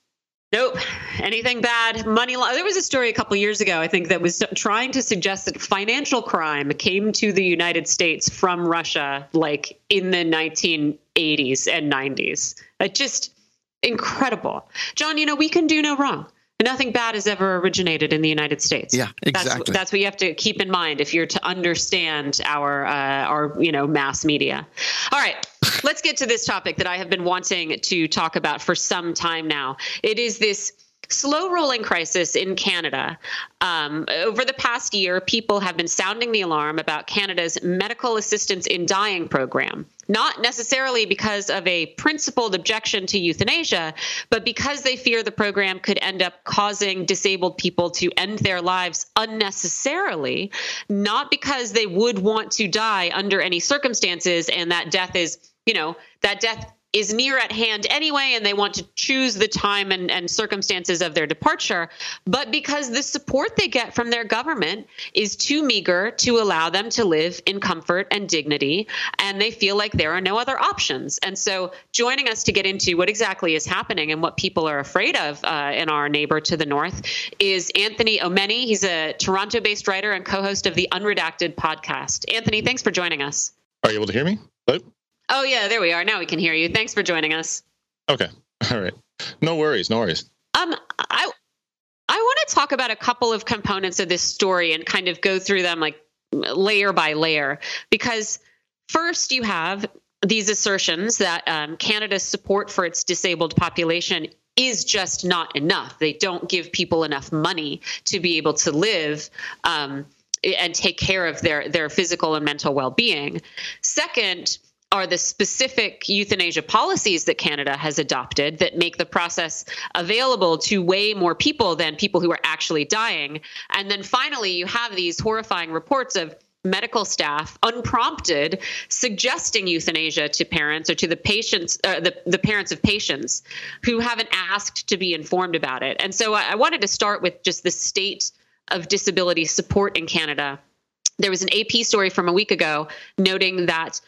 Nope. Anything bad? Money. Lo- there was a story a couple years ago, I think, that was trying to suggest that financial crime came to the United States from Russia, like in the 1980s and 90s. It just incredible. John, you know, we can do no wrong. Nothing bad has ever originated in the United States. Yeah, exactly. That's, that's what you have to keep in mind if you're to understand our uh, our you know mass media. All right, let's get to this topic that I have been wanting to talk about for some time now. It is this slow rolling crisis in Canada. Um, over the past year, people have been sounding the alarm about Canada's medical assistance in dying program. Not necessarily because of a principled objection to euthanasia, but because they fear the program could end up causing disabled people to end their lives unnecessarily, not because they would want to die under any circumstances and that death is, you know, that death is near at hand anyway, and they want to choose the time and, and circumstances of their departure, but because the support they get from their government is too meager to allow them to live in comfort and dignity, and they feel like there are no other options. And so, joining us to get into what exactly is happening and what people are afraid of uh, in our neighbor to the north is Anthony Omene. He's a Toronto based writer and co host of the Unredacted podcast. Anthony, thanks for joining us. Are you able to hear me? Hello? Oh yeah, there we are. Now we can hear you. Thanks for joining us. Okay. All right. No worries. No worries. Um, I I want to talk about a couple of components of this story and kind of go through them like layer by layer because first you have these assertions that um, Canada's support for its disabled population is just not enough. They don't give people enough money to be able to live. Um, and take care of their their physical and mental well-being. Second, are the specific euthanasia policies that Canada has adopted that make the process available to way more people than people who are actually dying. And then finally, you have these horrifying reports of medical staff unprompted suggesting euthanasia to parents or to the patients uh, the, the parents of patients who haven't asked to be informed about it and so I, I wanted to start with just the state of disability support in canada there was an ap story from a week ago noting that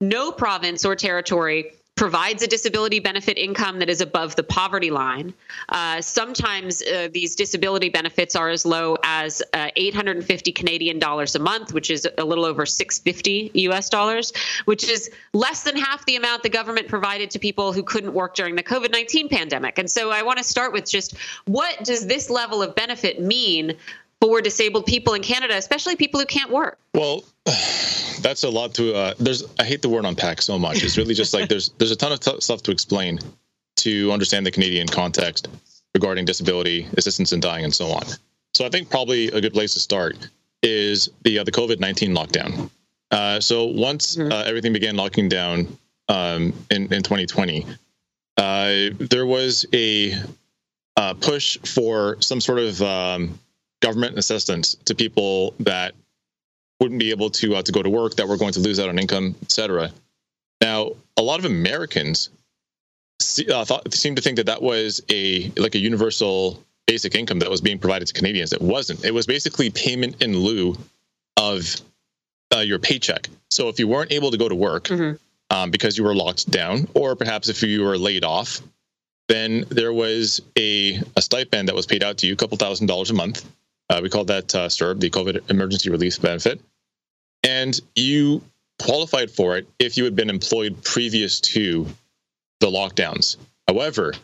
no province or territory provides a disability benefit income that is above the poverty line. Uh, sometimes uh, these disability benefits are as low as uh, 850 Canadian dollars a month, which is a little over 650 US dollars, which is less than half the amount the government provided to people who couldn't work during the COVID 19 pandemic. And so I want to start with just what does this level of benefit mean for disabled people in Canada, especially people who can't work? Well, that's a lot to. Uh, there's. I hate the word unpack so much. It's really just like there's there's a ton of t- stuff to explain to understand the Canadian context regarding disability, assistance in dying, and so on. So I think probably a good place to start is the uh, the COVID nineteen lockdown. Uh, so once mm-hmm. uh, everything began locking down um, in in 2020, uh, there was a uh, push for some sort of um, government assistance to people that wouldn't be able to uh, to go to work, that were going to lose out on income, etc. Now, a lot of Americans see, uh, thought, seem to think that that was a like a universal basic income that was being provided to Canadians. It wasn't. It was basically payment in lieu of uh, your paycheck. So if you weren't able to go to work mm-hmm. um, because you were locked down, or perhaps if you were laid off, then there was a, a stipend that was paid out to you, a couple thousand dollars a month. Uh, we called that uh, CERB, the COVID Emergency Relief Benefit. And you qualified for it if you had been employed previous to the lockdowns. However,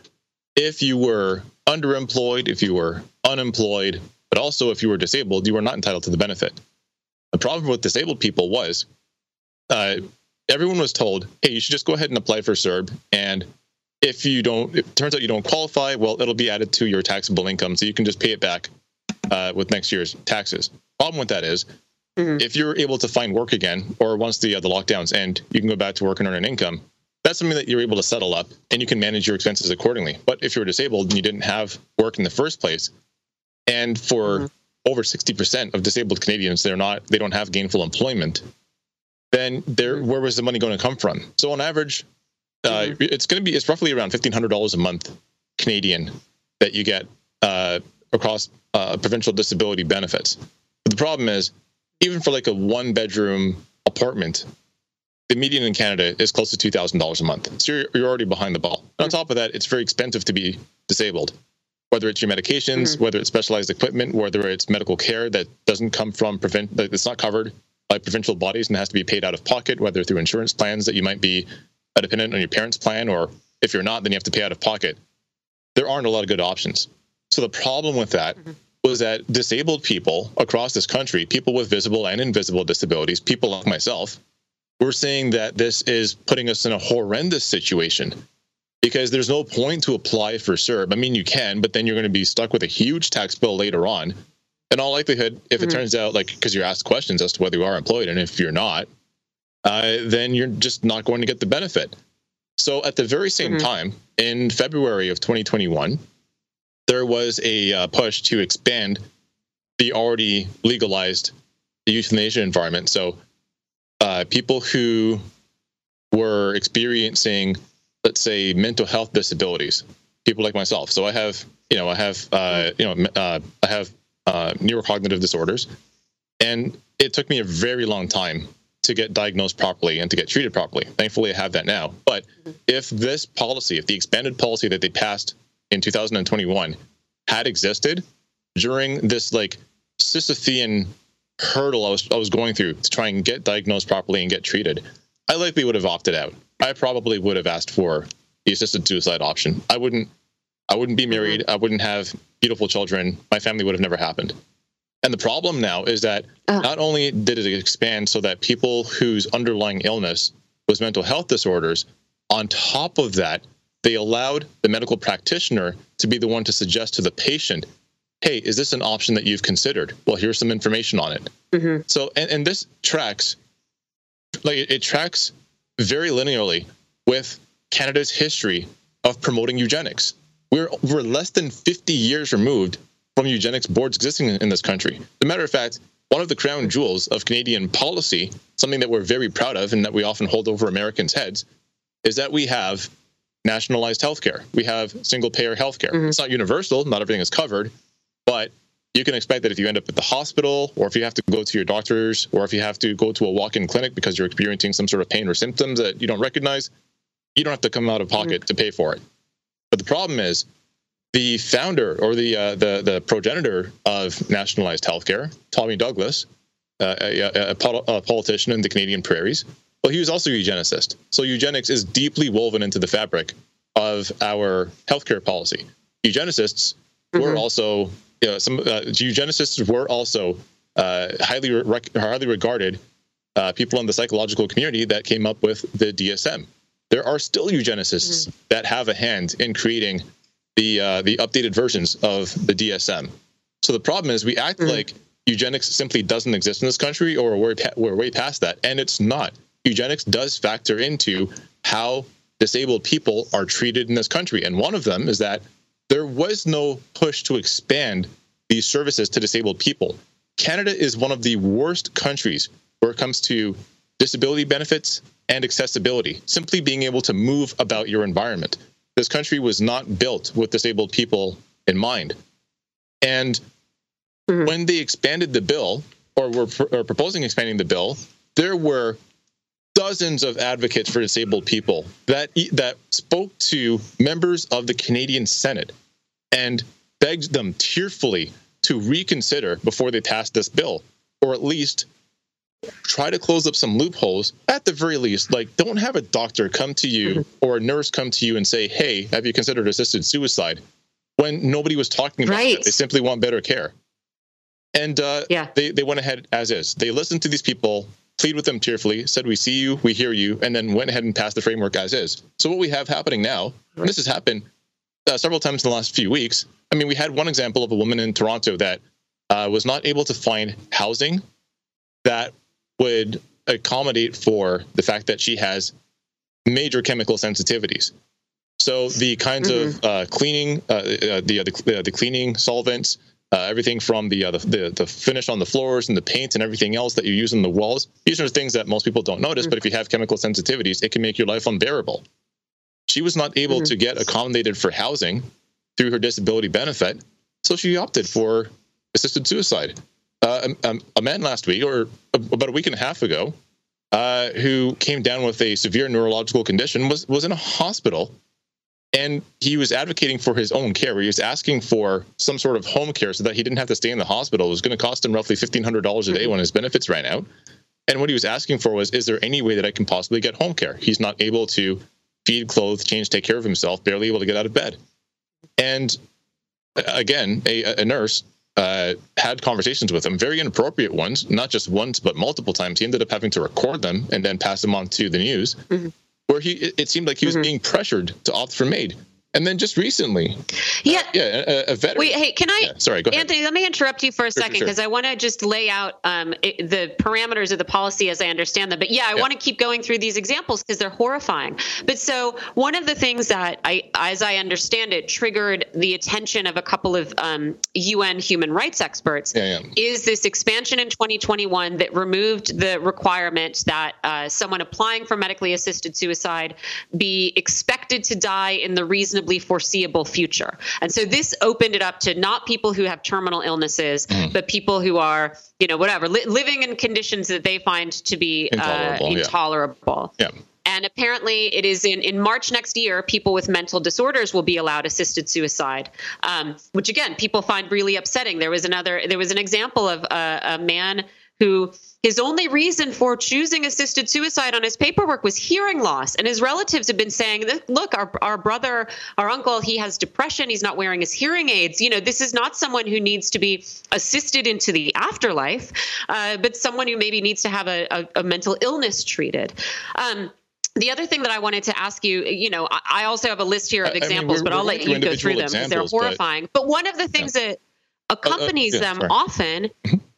if you were underemployed, if you were unemployed, but also if you were disabled, you were not entitled to the benefit. The problem with disabled people was uh, everyone was told, hey, you should just go ahead and apply for CERB. And if you don't, it turns out you don't qualify, well, it'll be added to your taxable income. So you can just pay it back uh, with next year's taxes. Problem with that is, mm-hmm. if you're able to find work again, or once the uh, the lockdowns end, you can go back to work and earn an income that's something that you're able to settle up and you can manage your expenses accordingly. But if you're disabled and you didn't have work in the first place, and for mm-hmm. over 60% of disabled Canadians, they're not, they don't have gainful employment, then there, mm-hmm. where was the money going to come from? So on average, uh, mm-hmm. it's going to be, it's roughly around $1,500 a month Canadian that you get uh, across uh, provincial disability benefits. But the problem is, even for like a one bedroom apartment the median in Canada is close to two thousand dollars a month. So you're, you're already behind the ball. And on top of that, it's very expensive to be disabled. Whether it's your medications, mm-hmm. whether it's specialized equipment, whether it's medical care that doesn't come from prevent that's not covered by provincial bodies and has to be paid out of pocket, whether through insurance plans that you might be dependent on your parents' plan, or if you're not, then you have to pay out of pocket. There aren't a lot of good options. So the problem with that mm-hmm. was that disabled people across this country, people with visible and invisible disabilities, people like myself, we're saying that this is putting us in a horrendous situation because there's no point to apply for CERB. I mean, you can, but then you're going to be stuck with a huge tax bill later on. In all likelihood, if mm-hmm. it turns out like because you're asked questions as to whether you are employed, and if you're not, uh, then you're just not going to get the benefit. So at the very same mm-hmm. time, in February of 2021, there was a uh, push to expand the already legalized euthanasia environment. So uh, people who were experiencing, let's say, mental health disabilities, people like myself. So I have, you know, I have, uh, you know, uh, I have uh, neurocognitive disorders, and it took me a very long time to get diagnosed properly and to get treated properly. Thankfully, I have that now. But if this policy, if the expanded policy that they passed in 2021 had existed during this like Sisyphean hurdle I was I was going through to try and get diagnosed properly and get treated, I likely would have opted out. I probably would have asked for the assisted suicide option. I wouldn't I wouldn't be married. I wouldn't have beautiful children. My family would have never happened. And the problem now is that uh. not only did it expand so that people whose underlying illness was mental health disorders, on top of that, they allowed the medical practitioner to be the one to suggest to the patient hey, is this an option that you've considered? Well, here's some information on it. Mm-hmm. So, and, and this tracks, like it, it tracks very linearly with Canada's history of promoting eugenics. We're we're less than 50 years removed from eugenics boards existing in, in this country. As a matter of fact, one of the crown jewels of Canadian policy, something that we're very proud of and that we often hold over Americans' heads, is that we have nationalized healthcare. We have single payer healthcare. Mm-hmm. It's not universal, not everything is covered, but you can expect that if you end up at the hospital or if you have to go to your doctors or if you have to go to a walk-in clinic because you're experiencing some sort of pain or symptoms that you don't recognize, you don't have to come out of pocket mm-hmm. to pay for it. But the problem is the founder or the uh, the the progenitor of nationalized healthcare, Tommy Douglas, uh, a, a, a, politician in the Canadian prairies, well, he was also a eugenicist. So eugenics is deeply woven into the fabric of our healthcare policy. Eugenicists mm-hmm. were also you know, some uh, eugenicists were also uh, highly rec- highly regarded uh, people in the psychological community that came up with the DSM. There are still eugenicists mm-hmm. that have a hand in creating the uh, the updated versions of the DSM. So the problem is we act mm-hmm. like eugenics simply doesn't exist in this country, or we're we're way past that, and it's not. Eugenics does factor into how disabled people are treated in this country, and one of them is that there was no push to expand these services to disabled people. Canada is one of the worst countries where it comes to disability benefits and accessibility, simply being able to move about your environment. This country was not built with disabled people in mind. And mm-hmm. when they expanded the bill, or were pr- or proposing expanding the bill, there were dozens of advocates for disabled people that that spoke to members of the Canadian Senate and begged them tearfully to reconsider before they passed this bill, or at least try to close up some loopholes at the very least like don't have a doctor come to you mm-hmm. or a nurse come to you and say hey have you considered assisted suicide when nobody was talking about right. it they simply want better care and uh, yeah. they, they went ahead as is they listened to these people plead with them tearfully said we see you we hear you and then went ahead and passed the framework as is so what we have happening now and this has happened uh, several times in the last few weeks i mean we had one example of a woman in toronto that uh, was not able to find housing that would accommodate for the fact that she has major chemical sensitivities. So the kinds mm-hmm. of uh, cleaning, uh, uh, the, the, the cleaning solvents, uh, everything from the, uh, the, the the finish on the floors and the paint and everything else that you use on the walls. These are things that most people don't notice, mm-hmm. but if you have chemical sensitivities, it can make your life unbearable. She was not able mm-hmm. to get accommodated for housing through her disability benefit, so she opted for assisted suicide uh, a, a, man last week or about a week and a half ago uh, who came down with a severe neurological condition was was in a hospital and he was advocating for his own care. He was asking for some sort of home care so that he didn't have to stay in the hospital. It was going to cost him roughly $1500 a day when his benefits ran out. And what he was asking for was is there any way that i can possibly get home care? He's not able to feed clothe change take care of himself barely able to get out of bed. And again a, a nurse uh, had conversations with him, very inappropriate ones, not just once, but multiple times. He ended up having to record them and then pass them on to the news, mm-hmm. Where he it seemed like he was mm-hmm. being pressured to opt for MAID. And then just recently, yeah, uh, yeah, a, a, veteran. Wait, hey, can I? Yeah, sorry, go ahead. Anthony, let me interrupt you for a sure, second because sure. I want to just lay out um, it, the parameters of the policy as I understand them. But yeah, I yeah. want to keep going through these examples because they're horrifying. But so one of the things that I, as I understand it, triggered the attention of a couple of um, UN human rights experts yeah, is this expansion in 2021 that removed the requirement that uh, someone applying for medically assisted suicide be expected to die in the reasonable reasonably foreseeable future. And so this opened it up to not people who have terminal illnesses, mm. but people who are, you know, whatever, li- living in conditions that they find to be intolerable. Uh, intolerable. Yeah. yeah. And apparently, it is in, in March next year, people with mental disorders will be allowed assisted suicide, um, which again, people find really upsetting. There was another, there was an example of a, a man who his only reason for choosing assisted suicide on his paperwork was hearing loss. And his relatives have been saying, look, our, our brother, our uncle, he has depression. He's not wearing his hearing aids. You know, this is not someone who needs to be assisted into the afterlife, uh, but someone who maybe needs to have a, a, a mental illness treated. Um, the other thing that I wanted to ask you, you know, I also have a list here of examples, I mean, but I'll let you go through them because they're horrifying. But, but, one of the things yeah. that accompanies uh, uh, yeah, them sorry. often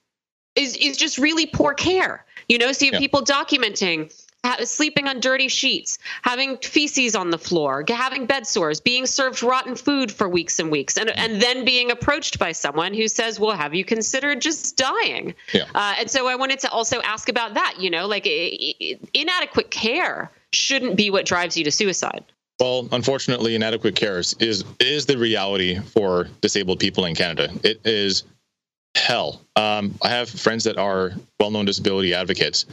is is just really poor care. You know, so you have yeah. people documenting sleeping on dirty sheets, having feces on the floor, having bed sores, being served rotten food for weeks and weeks, and, and then being approached by someone who says, Well, have you considered just dying? Yeah. Uh, and so I wanted to also ask about that. You know, like inadequate care shouldn't be what drives you to suicide. Well, unfortunately, inadequate care is, is is the reality for disabled people in Canada. It is hell. Um, I have friends that are well-known disability advocates,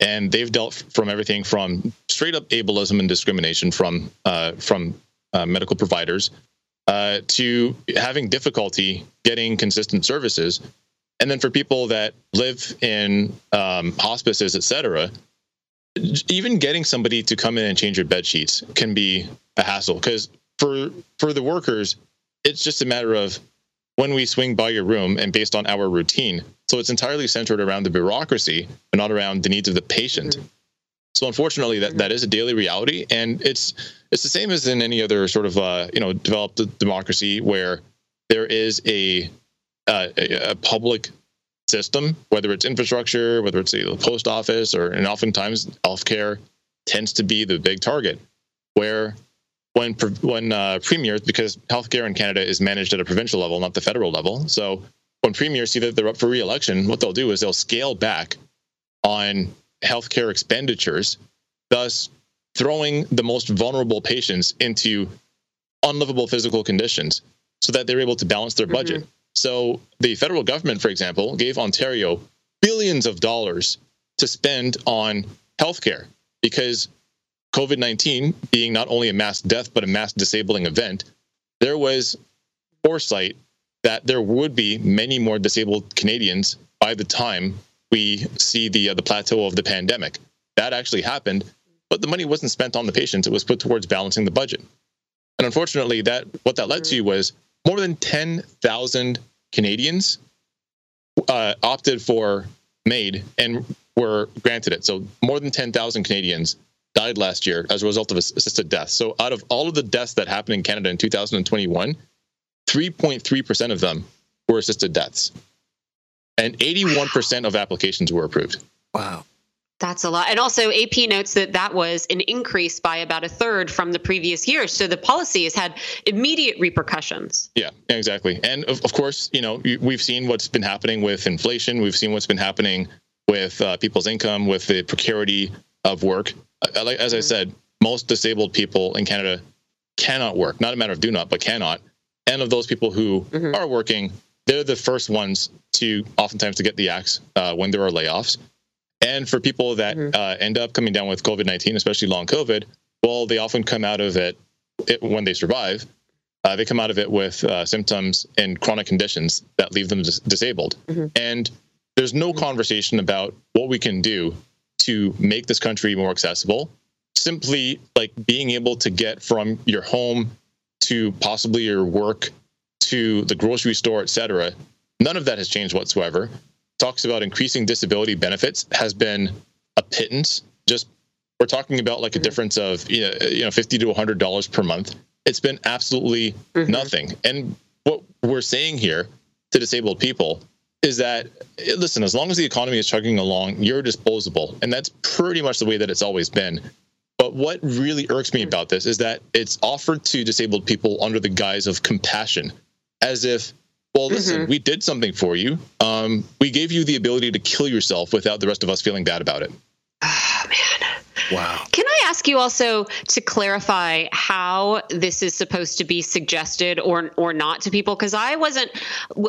and they've dealt from everything from straight up ableism and discrimination from uh, from uh, medical providers uh, to having difficulty getting consistent services, and then for people that live in um, hospices, et cetera, even getting somebody to come in and change your bed sheets can be a hassle because for for the workers, it's just a matter of when we swing by your room and based on our routine. So it's entirely centered around the bureaucracy and not around the needs of the patient. Mm-hmm. So unfortunately, that, that is a daily reality, and it's it's the same as in any other sort of uh, you know developed democracy where there is a, uh, a, a public system, whether it's infrastructure, whether it's the post office, or and oftentimes healthcare tends to be the big target, where when when uh, premiers, because healthcare in Canada is managed at a provincial level, not the federal level, so when premiers see that they're up for re-election, what they'll do is they'll scale back on healthcare expenditures, thus throwing the most vulnerable patients into unlivable physical conditions so that they're able to balance their budget. Mm-hmm. So the federal government, for example, gave Ontario billions of dollars to spend on healthcare because COVID 19 being not only a mass death, but a mass disabling event, there was foresight that there would be many more disabled Canadians by the time we see the uh, the plateau of the pandemic. That actually happened, but the money wasn't spent on the patients; it was put towards balancing the budget. And unfortunately, that what that led to was more than ten thousand Canadians uh, opted for MAID and were granted it. So more than ten thousand Canadians died last year as a result of assisted death. So out of all of the deaths that happened in Canada in 2021, 3.3% of them were assisted deaths and 81% of applications were approved. Wow. That's a lot. And also, AP notes that that was an increase by about a third from the previous year. So the policy has had immediate repercussions. Yeah, exactly. And of, of course, you know, we've seen what's been happening with inflation. We've seen what's been happening with uh, people's income, with the precarity of work. As I mm-hmm. said, most disabled people in Canada cannot work. Not a matter of do not, but cannot. And of those people who mm-hmm. are working, they're the first ones to oftentimes to get the axe uh, when there are layoffs. And for people that mm-hmm. uh, end up coming down with COVID 19, especially long COVID, well, they often come out of it, it when they survive. Uh, they come out of it with uh, symptoms and chronic conditions that leave them dis- disabled. Mm-hmm. And there's no mm-hmm. conversation about what we can do to make this country more accessible. Simply like being able to get from your home to possibly your work to the grocery store, etc none of that has changed whatsoever. Talks about increasing disability benefits has been a pittance. Just we're talking about like a mm-hmm. difference of you know, you know fifty to hundred dollars per month. It's been absolutely mm-hmm. nothing. And what we're saying here to disabled people is that listen, as long as the economy is chugging along, you're disposable, and that's pretty much the way that it's always been. But what really irks me about this is that it's offered to disabled people under the guise of compassion as if, well, listen, mm-hmm. we did something for you. Um, we gave you the ability to kill yourself without the rest of us feeling bad about it. Oh, man. Wow. Can I ask you also to clarify how this is supposed to be suggested or or not to people? Because I wasn't,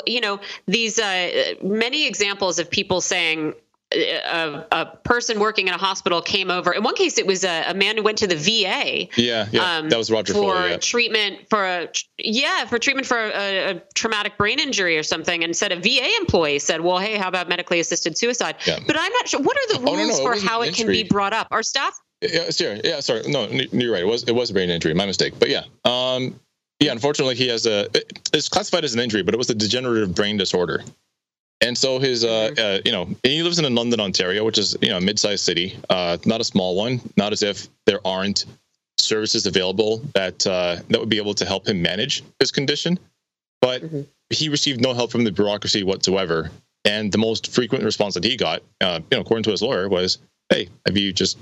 you know, these uh, many examples of people saying, a, a, person working in a hospital came over. In one case, it was a, a man who went to the VA. Yeah, yeah, um, that was Roger for Fuller, yeah. treatment for a yeah for treatment for a, a, traumatic brain injury or something, and said a VA employee said, "Well, hey, how about medically assisted suicide?" Yeah. But I'm not sure. What are the rules oh, no, no, for how it can be brought up? Our staff. Yeah, sorry. Yeah, sorry. No, you're right. It was it was a brain injury. My mistake. But yeah. Um, yeah, unfortunately, he has a. It's classified as an injury, but it was a degenerative brain disorder. And so his, uh, mm-hmm. uh, you know, he lives in London, Ontario, which is you know a mid-sized city, uh, not a small one. Not as if there aren't services available that uh, that would be able to help him manage his condition, but mm-hmm. he received no help from the bureaucracy whatsoever. And the most frequent response that he got, uh, you know, according to his lawyer, was, "Hey, have you just?"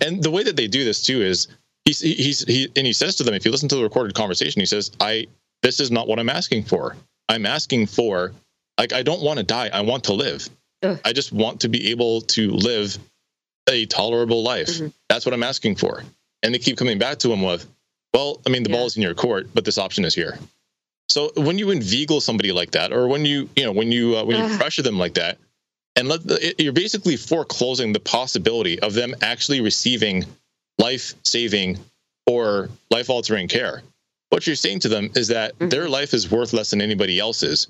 And the way that they do this too is he's he's he and he says to them, if you listen to the recorded conversation, he says, "I this is not what I'm asking for. I'm asking for like I don't want to die. I want to live. Ugh. I just want to be able to live a tolerable life. Mm-hmm. That's what I'm asking for. And they keep coming back to him with, well, I mean, the yeah. ball is in your court, but this option is here. So when you inveigle somebody like that, or when you, you know, when you uh, when you pressure them like that, and let the, you're basically foreclosing the possibility of them actually receiving life saving or life altering care. What you're saying to them is that mm-hmm. their life is worth less than anybody else's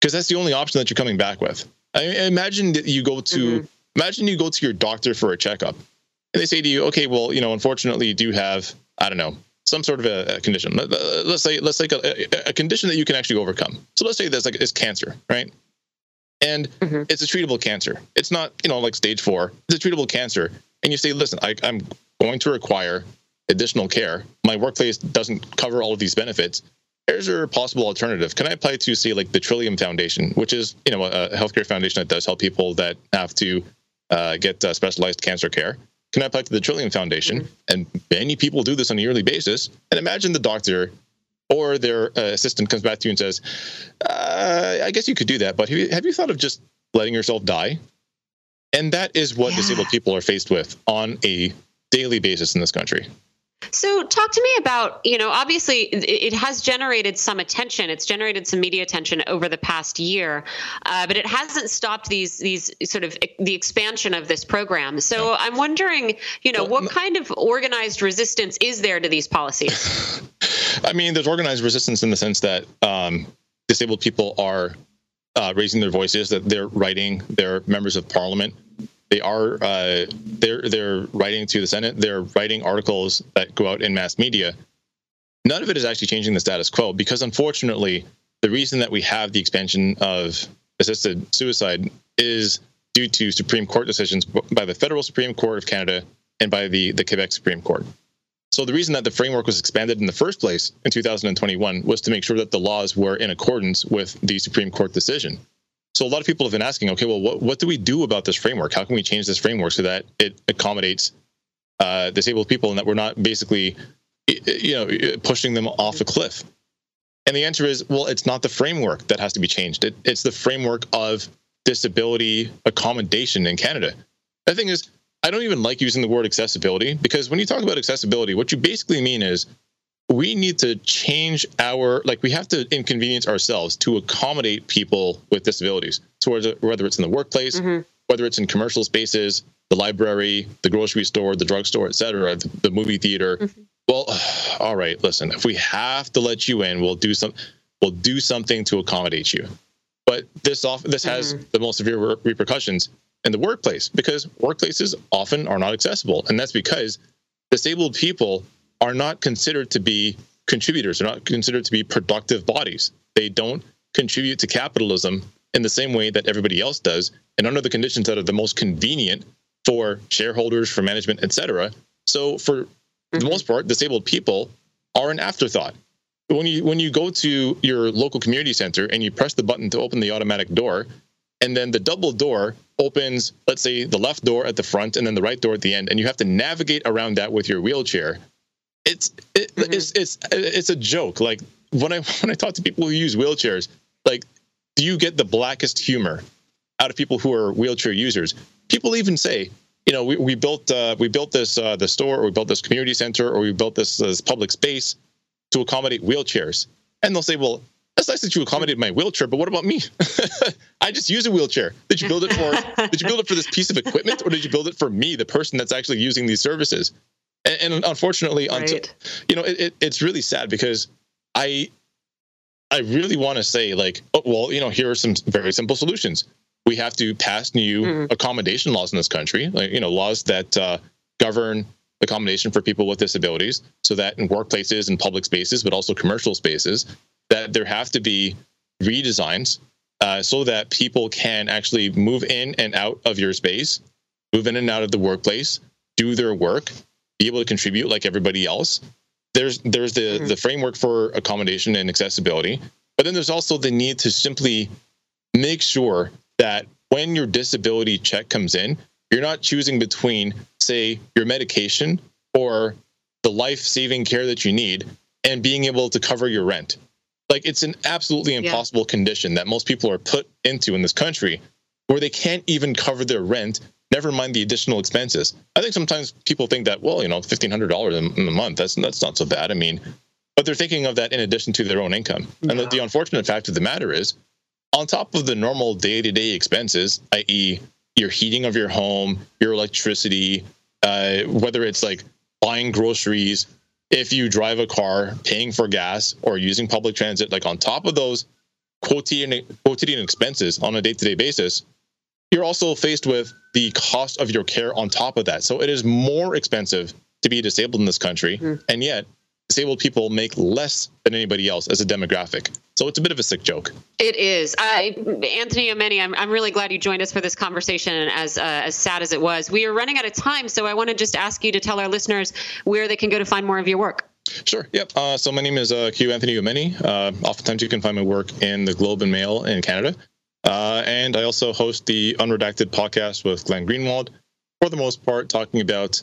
because that's the only option that you're coming back with. I mean, imagine that you go to mm-hmm. imagine you go to your doctor for a checkup, and they say to you, "Okay, well, you know, unfortunately, you do have I don't know some sort of a, a condition. Let's say let's say a, a, condition that you can actually overcome. So let's say there's like it's cancer, right? And mm-hmm. it's a treatable cancer. It's not you know like stage four. It's a treatable cancer, and you say, listen, I, I'm going to require additional care. My workplace doesn't cover all of these benefits. Here's your possible alternative. Can I apply to say like the Trillium Foundation, which is you know a healthcare foundation that does help people that have to uh, get uh, specialized cancer care? Can I apply to the Trillium Foundation? Mm-hmm. And many people do this on a yearly basis. And imagine the doctor or their uh, assistant comes back to you and says, uh, "I guess you could do that, but have you, have you thought of just letting yourself die?" And that is what yeah. disabled people are faced with on a daily basis in this country. So, talk to me about, you know, obviously it has generated some attention. It's generated some media attention over the past year, uh, but it hasn't stopped these these sort of the expansion of this program. So. I'm wondering, you know, well, what kind of organized resistance is there to these policies? I mean, there's organized resistance in the sense that um, disabled people are uh, raising their voices, that they're writing, they're members of parliament they are uh, they're they're writing to the Senate. They're writing articles that go out in mass media. None of it is actually changing the status quo because, unfortunately, the reason that we have the expansion of assisted suicide is due to Supreme Court decisions by the Federal Supreme Court of Canada and by the the Quebec Supreme Court. So the reason that the framework was expanded in the first place in 2021 was to make sure that the laws were in accordance with the Supreme Court decision. So a lot of people have been asking, okay, well, what, what do we do about this framework? How can we change this framework so that it accommodates uh, disabled people and that we're not basically, you know, pushing them off a cliff? And the answer is, well, it's not the framework that has to be changed. It, it's the framework of disability accommodation in Canada. The thing is, I don't even like using the word accessibility because when you talk about accessibility, what you basically mean is we need to change our like we have to inconvenience ourselves to accommodate people with disabilities so whether it's in the workplace mm-hmm. whether it's in commercial spaces the library the grocery store the drugstore etc the, the, movie theater mm-hmm. well all right listen if we have to let you in we'll do some we'll do something to accommodate you but this off this has mm-hmm. the most severe re- repercussions in the workplace because workplaces often are not accessible and that's because disabled people are not considered to be contributors. They're not considered to be productive bodies. They don't contribute to capitalism in the same way that everybody else does, and under the conditions that are the most convenient for shareholders, for management, etc. So, for mm-hmm. the most part, disabled people are an afterthought. When you when you go to your local community center and you press the button to open the automatic door, and then the double door opens, let's say the left door at the front and then the right door at the end, and you have to navigate around that with your wheelchair it's it, mm-hmm. it's it's it's a joke. Like when I when I talk to people who use wheelchairs, like do you get the blackest humor out of people who are wheelchair users? People even say, you know, we, we built uh, we built this uh, the store, or we built this community center, or we built this, this public space to accommodate wheelchairs, and they'll say, well. That's nice that you accommodated my wheelchair, but what about me? I just use a wheelchair. Did you build it for? did you build it for this piece of equipment, or did you build it for me, the person that's actually using these services? and, and unfortunately, right. until, you know, it, it, it's really sad because I I really want to say like, oh, well, you know, here are some very simple solutions. We have to pass new mm-hmm. accommodation laws in this country, like you know, laws that uh, govern accommodation for people with disabilities, so that in workplaces and public spaces, but also commercial spaces, that there have to be redesigns uh, so that people can actually move in and out of your space, move in and out of the workplace, do their work be able to contribute like everybody else. There's there's the mm-hmm. the framework for accommodation and accessibility, but then there's also the need to simply make sure that when your disability check comes in, you're not choosing between say your medication or the life-saving care that you need and being able to cover your rent. Like it's an absolutely impossible yeah. condition that most people are put into in this country where they can't even cover their rent never mind the additional expenses. I think sometimes people think that, well, you know, fifteen hundred dollars in a month that's that's not so bad. I mean, but they're thinking of that in addition to their own income. Yeah. And the, the unfortunate fact of the matter is, on top of the normal day to day expenses, i.e., your heating of your home, your electricity, uh, whether it's like buying groceries, if you drive a car, paying for gas, or using public transit, like on top of those quotidian, quotidian expenses on a day to day basis, you're also faced with the cost of your care on top of that. So it is more expensive to be disabled in this country. Mm. And yet, disabled people make less than anybody else as a demographic. So it's a bit of a sick joke. It is. Uh, Anthony Omene, I'm, I'm really glad you joined us for this conversation, as, uh, as sad as it was. We are running out of time, so I want to just ask you to tell our listeners where they can go to find more of your work. Sure. Yep. Uh, so my name is uh, Q Anthony Omene. Uh, oftentimes you can find my work in the Globe and Mail in Canada. Uh, and I also host the Unredacted podcast with Glenn Greenwald, for the most part, talking about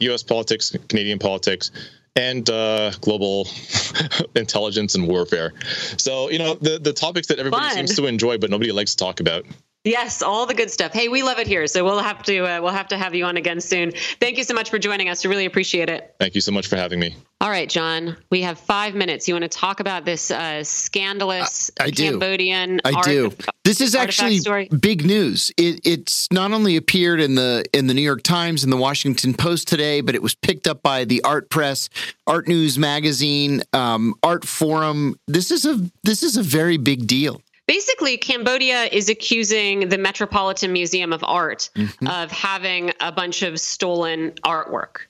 U.S. politics, Canadian politics, and uh, global intelligence and warfare. So, you know, the, the topics that everybody Fun. seems to enjoy, but nobody likes to talk about. Yes, all the good stuff. Hey, we love it here, so we'll have to uh, we'll have to have you on again soon. Thank you so much for joining us. We really appreciate it. Thank you so much for having me. All right, John, we have five minutes. You want to talk about this uh, scandalous I, I Cambodian? I art, do. This is actually story? big news. It, it's not only appeared in the in the New York Times and the Washington Post today, but it was picked up by the Art Press, Art News Magazine, um, Artforum. This is a this is a very big deal basically cambodia is accusing the metropolitan museum of art mm-hmm. of having a bunch of stolen artwork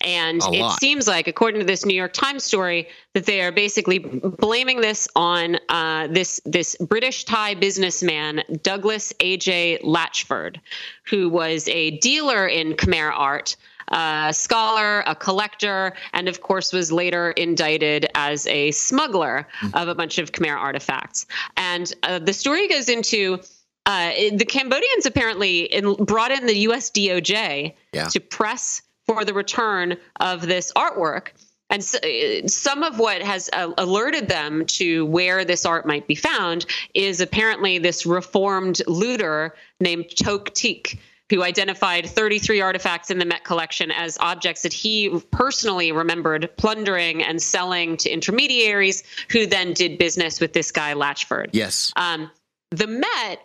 and it seems like, according to this New York Times story, that they are basically blaming this on uh, this this British Thai businessman Douglas A.J. Latchford, who was a dealer in Khmer art a scholar, a collector, and of course was later indicted as a smuggler mm-hmm. of a bunch of Khmer artifacts. And uh, the story goes into uh, the Cambodians apparently in, brought in the U.S. DOJ yeah. to press for the return of this artwork. And so, uh, some of what has uh, alerted them to where this art might be found is apparently this reformed looter named Toek Tik, who identified 33 artifacts in the Met collection as objects that he personally remembered plundering and selling to intermediaries who then did business with this guy, Latchford. Yes. Um, the Met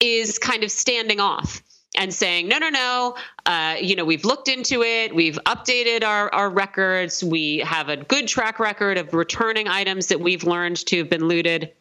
is kind of standing off and saying, no, no, no, uh, you know, we've looked into it, we've updated our, our records, we have a good track record of returning items that we've learned to have been looted.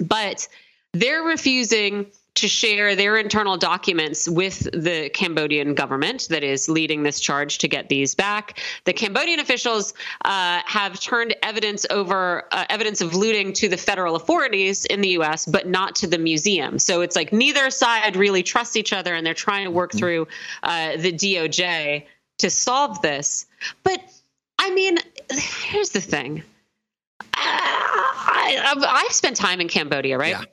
But they're refusing to share their internal documents with the Cambodian government that is leading this charge to get these back. The Cambodian officials uh, have turned evidence over uh, evidence of looting to the federal authorities in the U.S., but not to the museum. So it's like neither side really trusts each other, and they're trying to work mm-hmm. through uh, the DOJ to solve this. But I mean, here's the thing. I, have spent time in Cambodia, right? Yeah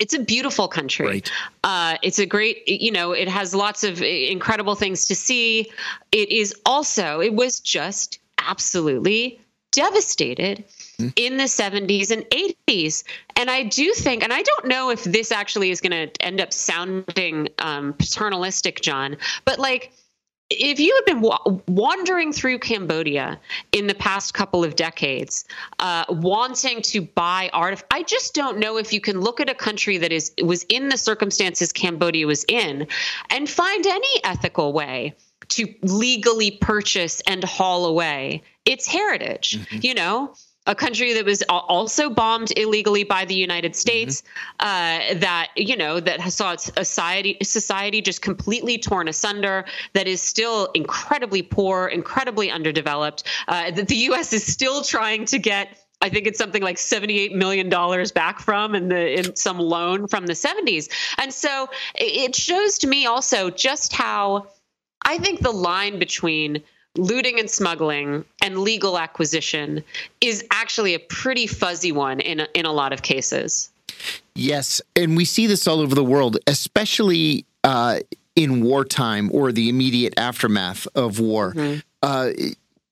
it's a beautiful country. Right. Uh, it's a great, you know, it has lots of incredible things to see. It is also, it was just absolutely devastated mm-hmm. in the 70s and 80s. And I do think, and I don't know if this actually is going to end up sounding um, paternalistic, John, but like, if you had been wa- wandering through Cambodia in the past couple of decades, uh, wanting to buy art, I just don't know if you can look at a country that is was in the circumstances Cambodia was in, and find any ethical way to legally purchase and haul away its heritage. Mm-hmm. You know, a country that was also bombed illegally by the United States, mm-hmm. uh, that you know that saw its society society just completely torn asunder, that is still incredibly poor, incredibly underdeveloped. Uh, that the U.S. is still trying to get. I think it's something like $78 million back from in the in some loan from the 70s. And so it shows to me also just how I think the line between looting and smuggling and legal acquisition is actually a pretty fuzzy one in a, in a lot of cases. Yes, and we see this all over the world, especially uh, in wartime or the immediate aftermath of war. Mm-hmm. Uh,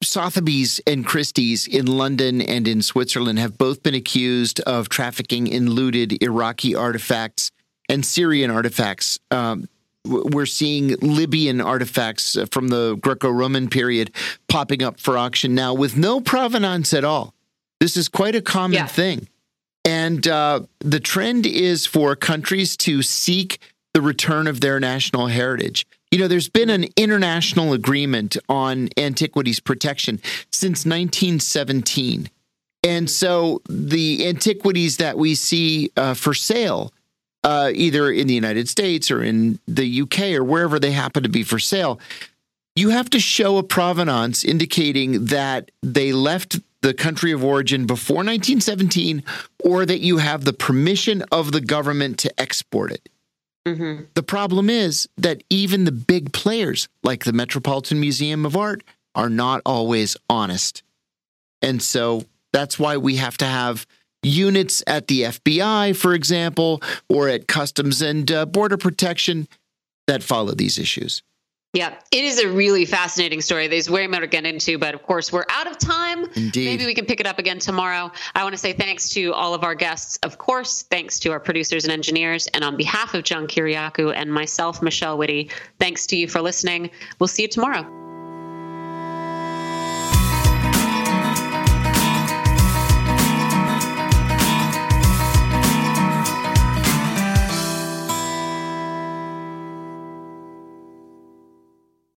Sotheby's and Christie's in London and in Switzerland have both been accused of trafficking in looted Iraqi artifacts and Syrian artifacts. Um, we're seeing Libyan artifacts from the Greco Roman period popping up for auction now with no provenance at all. This is quite a common yeah. thing. And uh, the trend is for countries to seek the return of their national heritage. You know, there's been an international agreement on antiquities protection since 1917. And so the antiquities that we see uh, for sale uh, either in the United States or in the UK or wherever they happen to be for sale, you have to show a provenance indicating that they left the country of origin before 1917 or that you have the permission of the government to export it. Mm-hmm. The problem is that even the big players, like the Metropolitan Museum of Art, are not always honest. And so that's why we have to have units at the FBI, for example, or at Customs and uh, Border Protection that follow these issues. Yeah, it is a really fascinating story. There's way more to get into, but of course, we're out of time. Indeed. Maybe we can pick it up again tomorrow. I want to say thanks to all of our guests, of course, thanks to our producers and engineers. And on behalf of John Kiriakou and myself, Michelle Witte, thanks to you for listening. We'll see you tomorrow.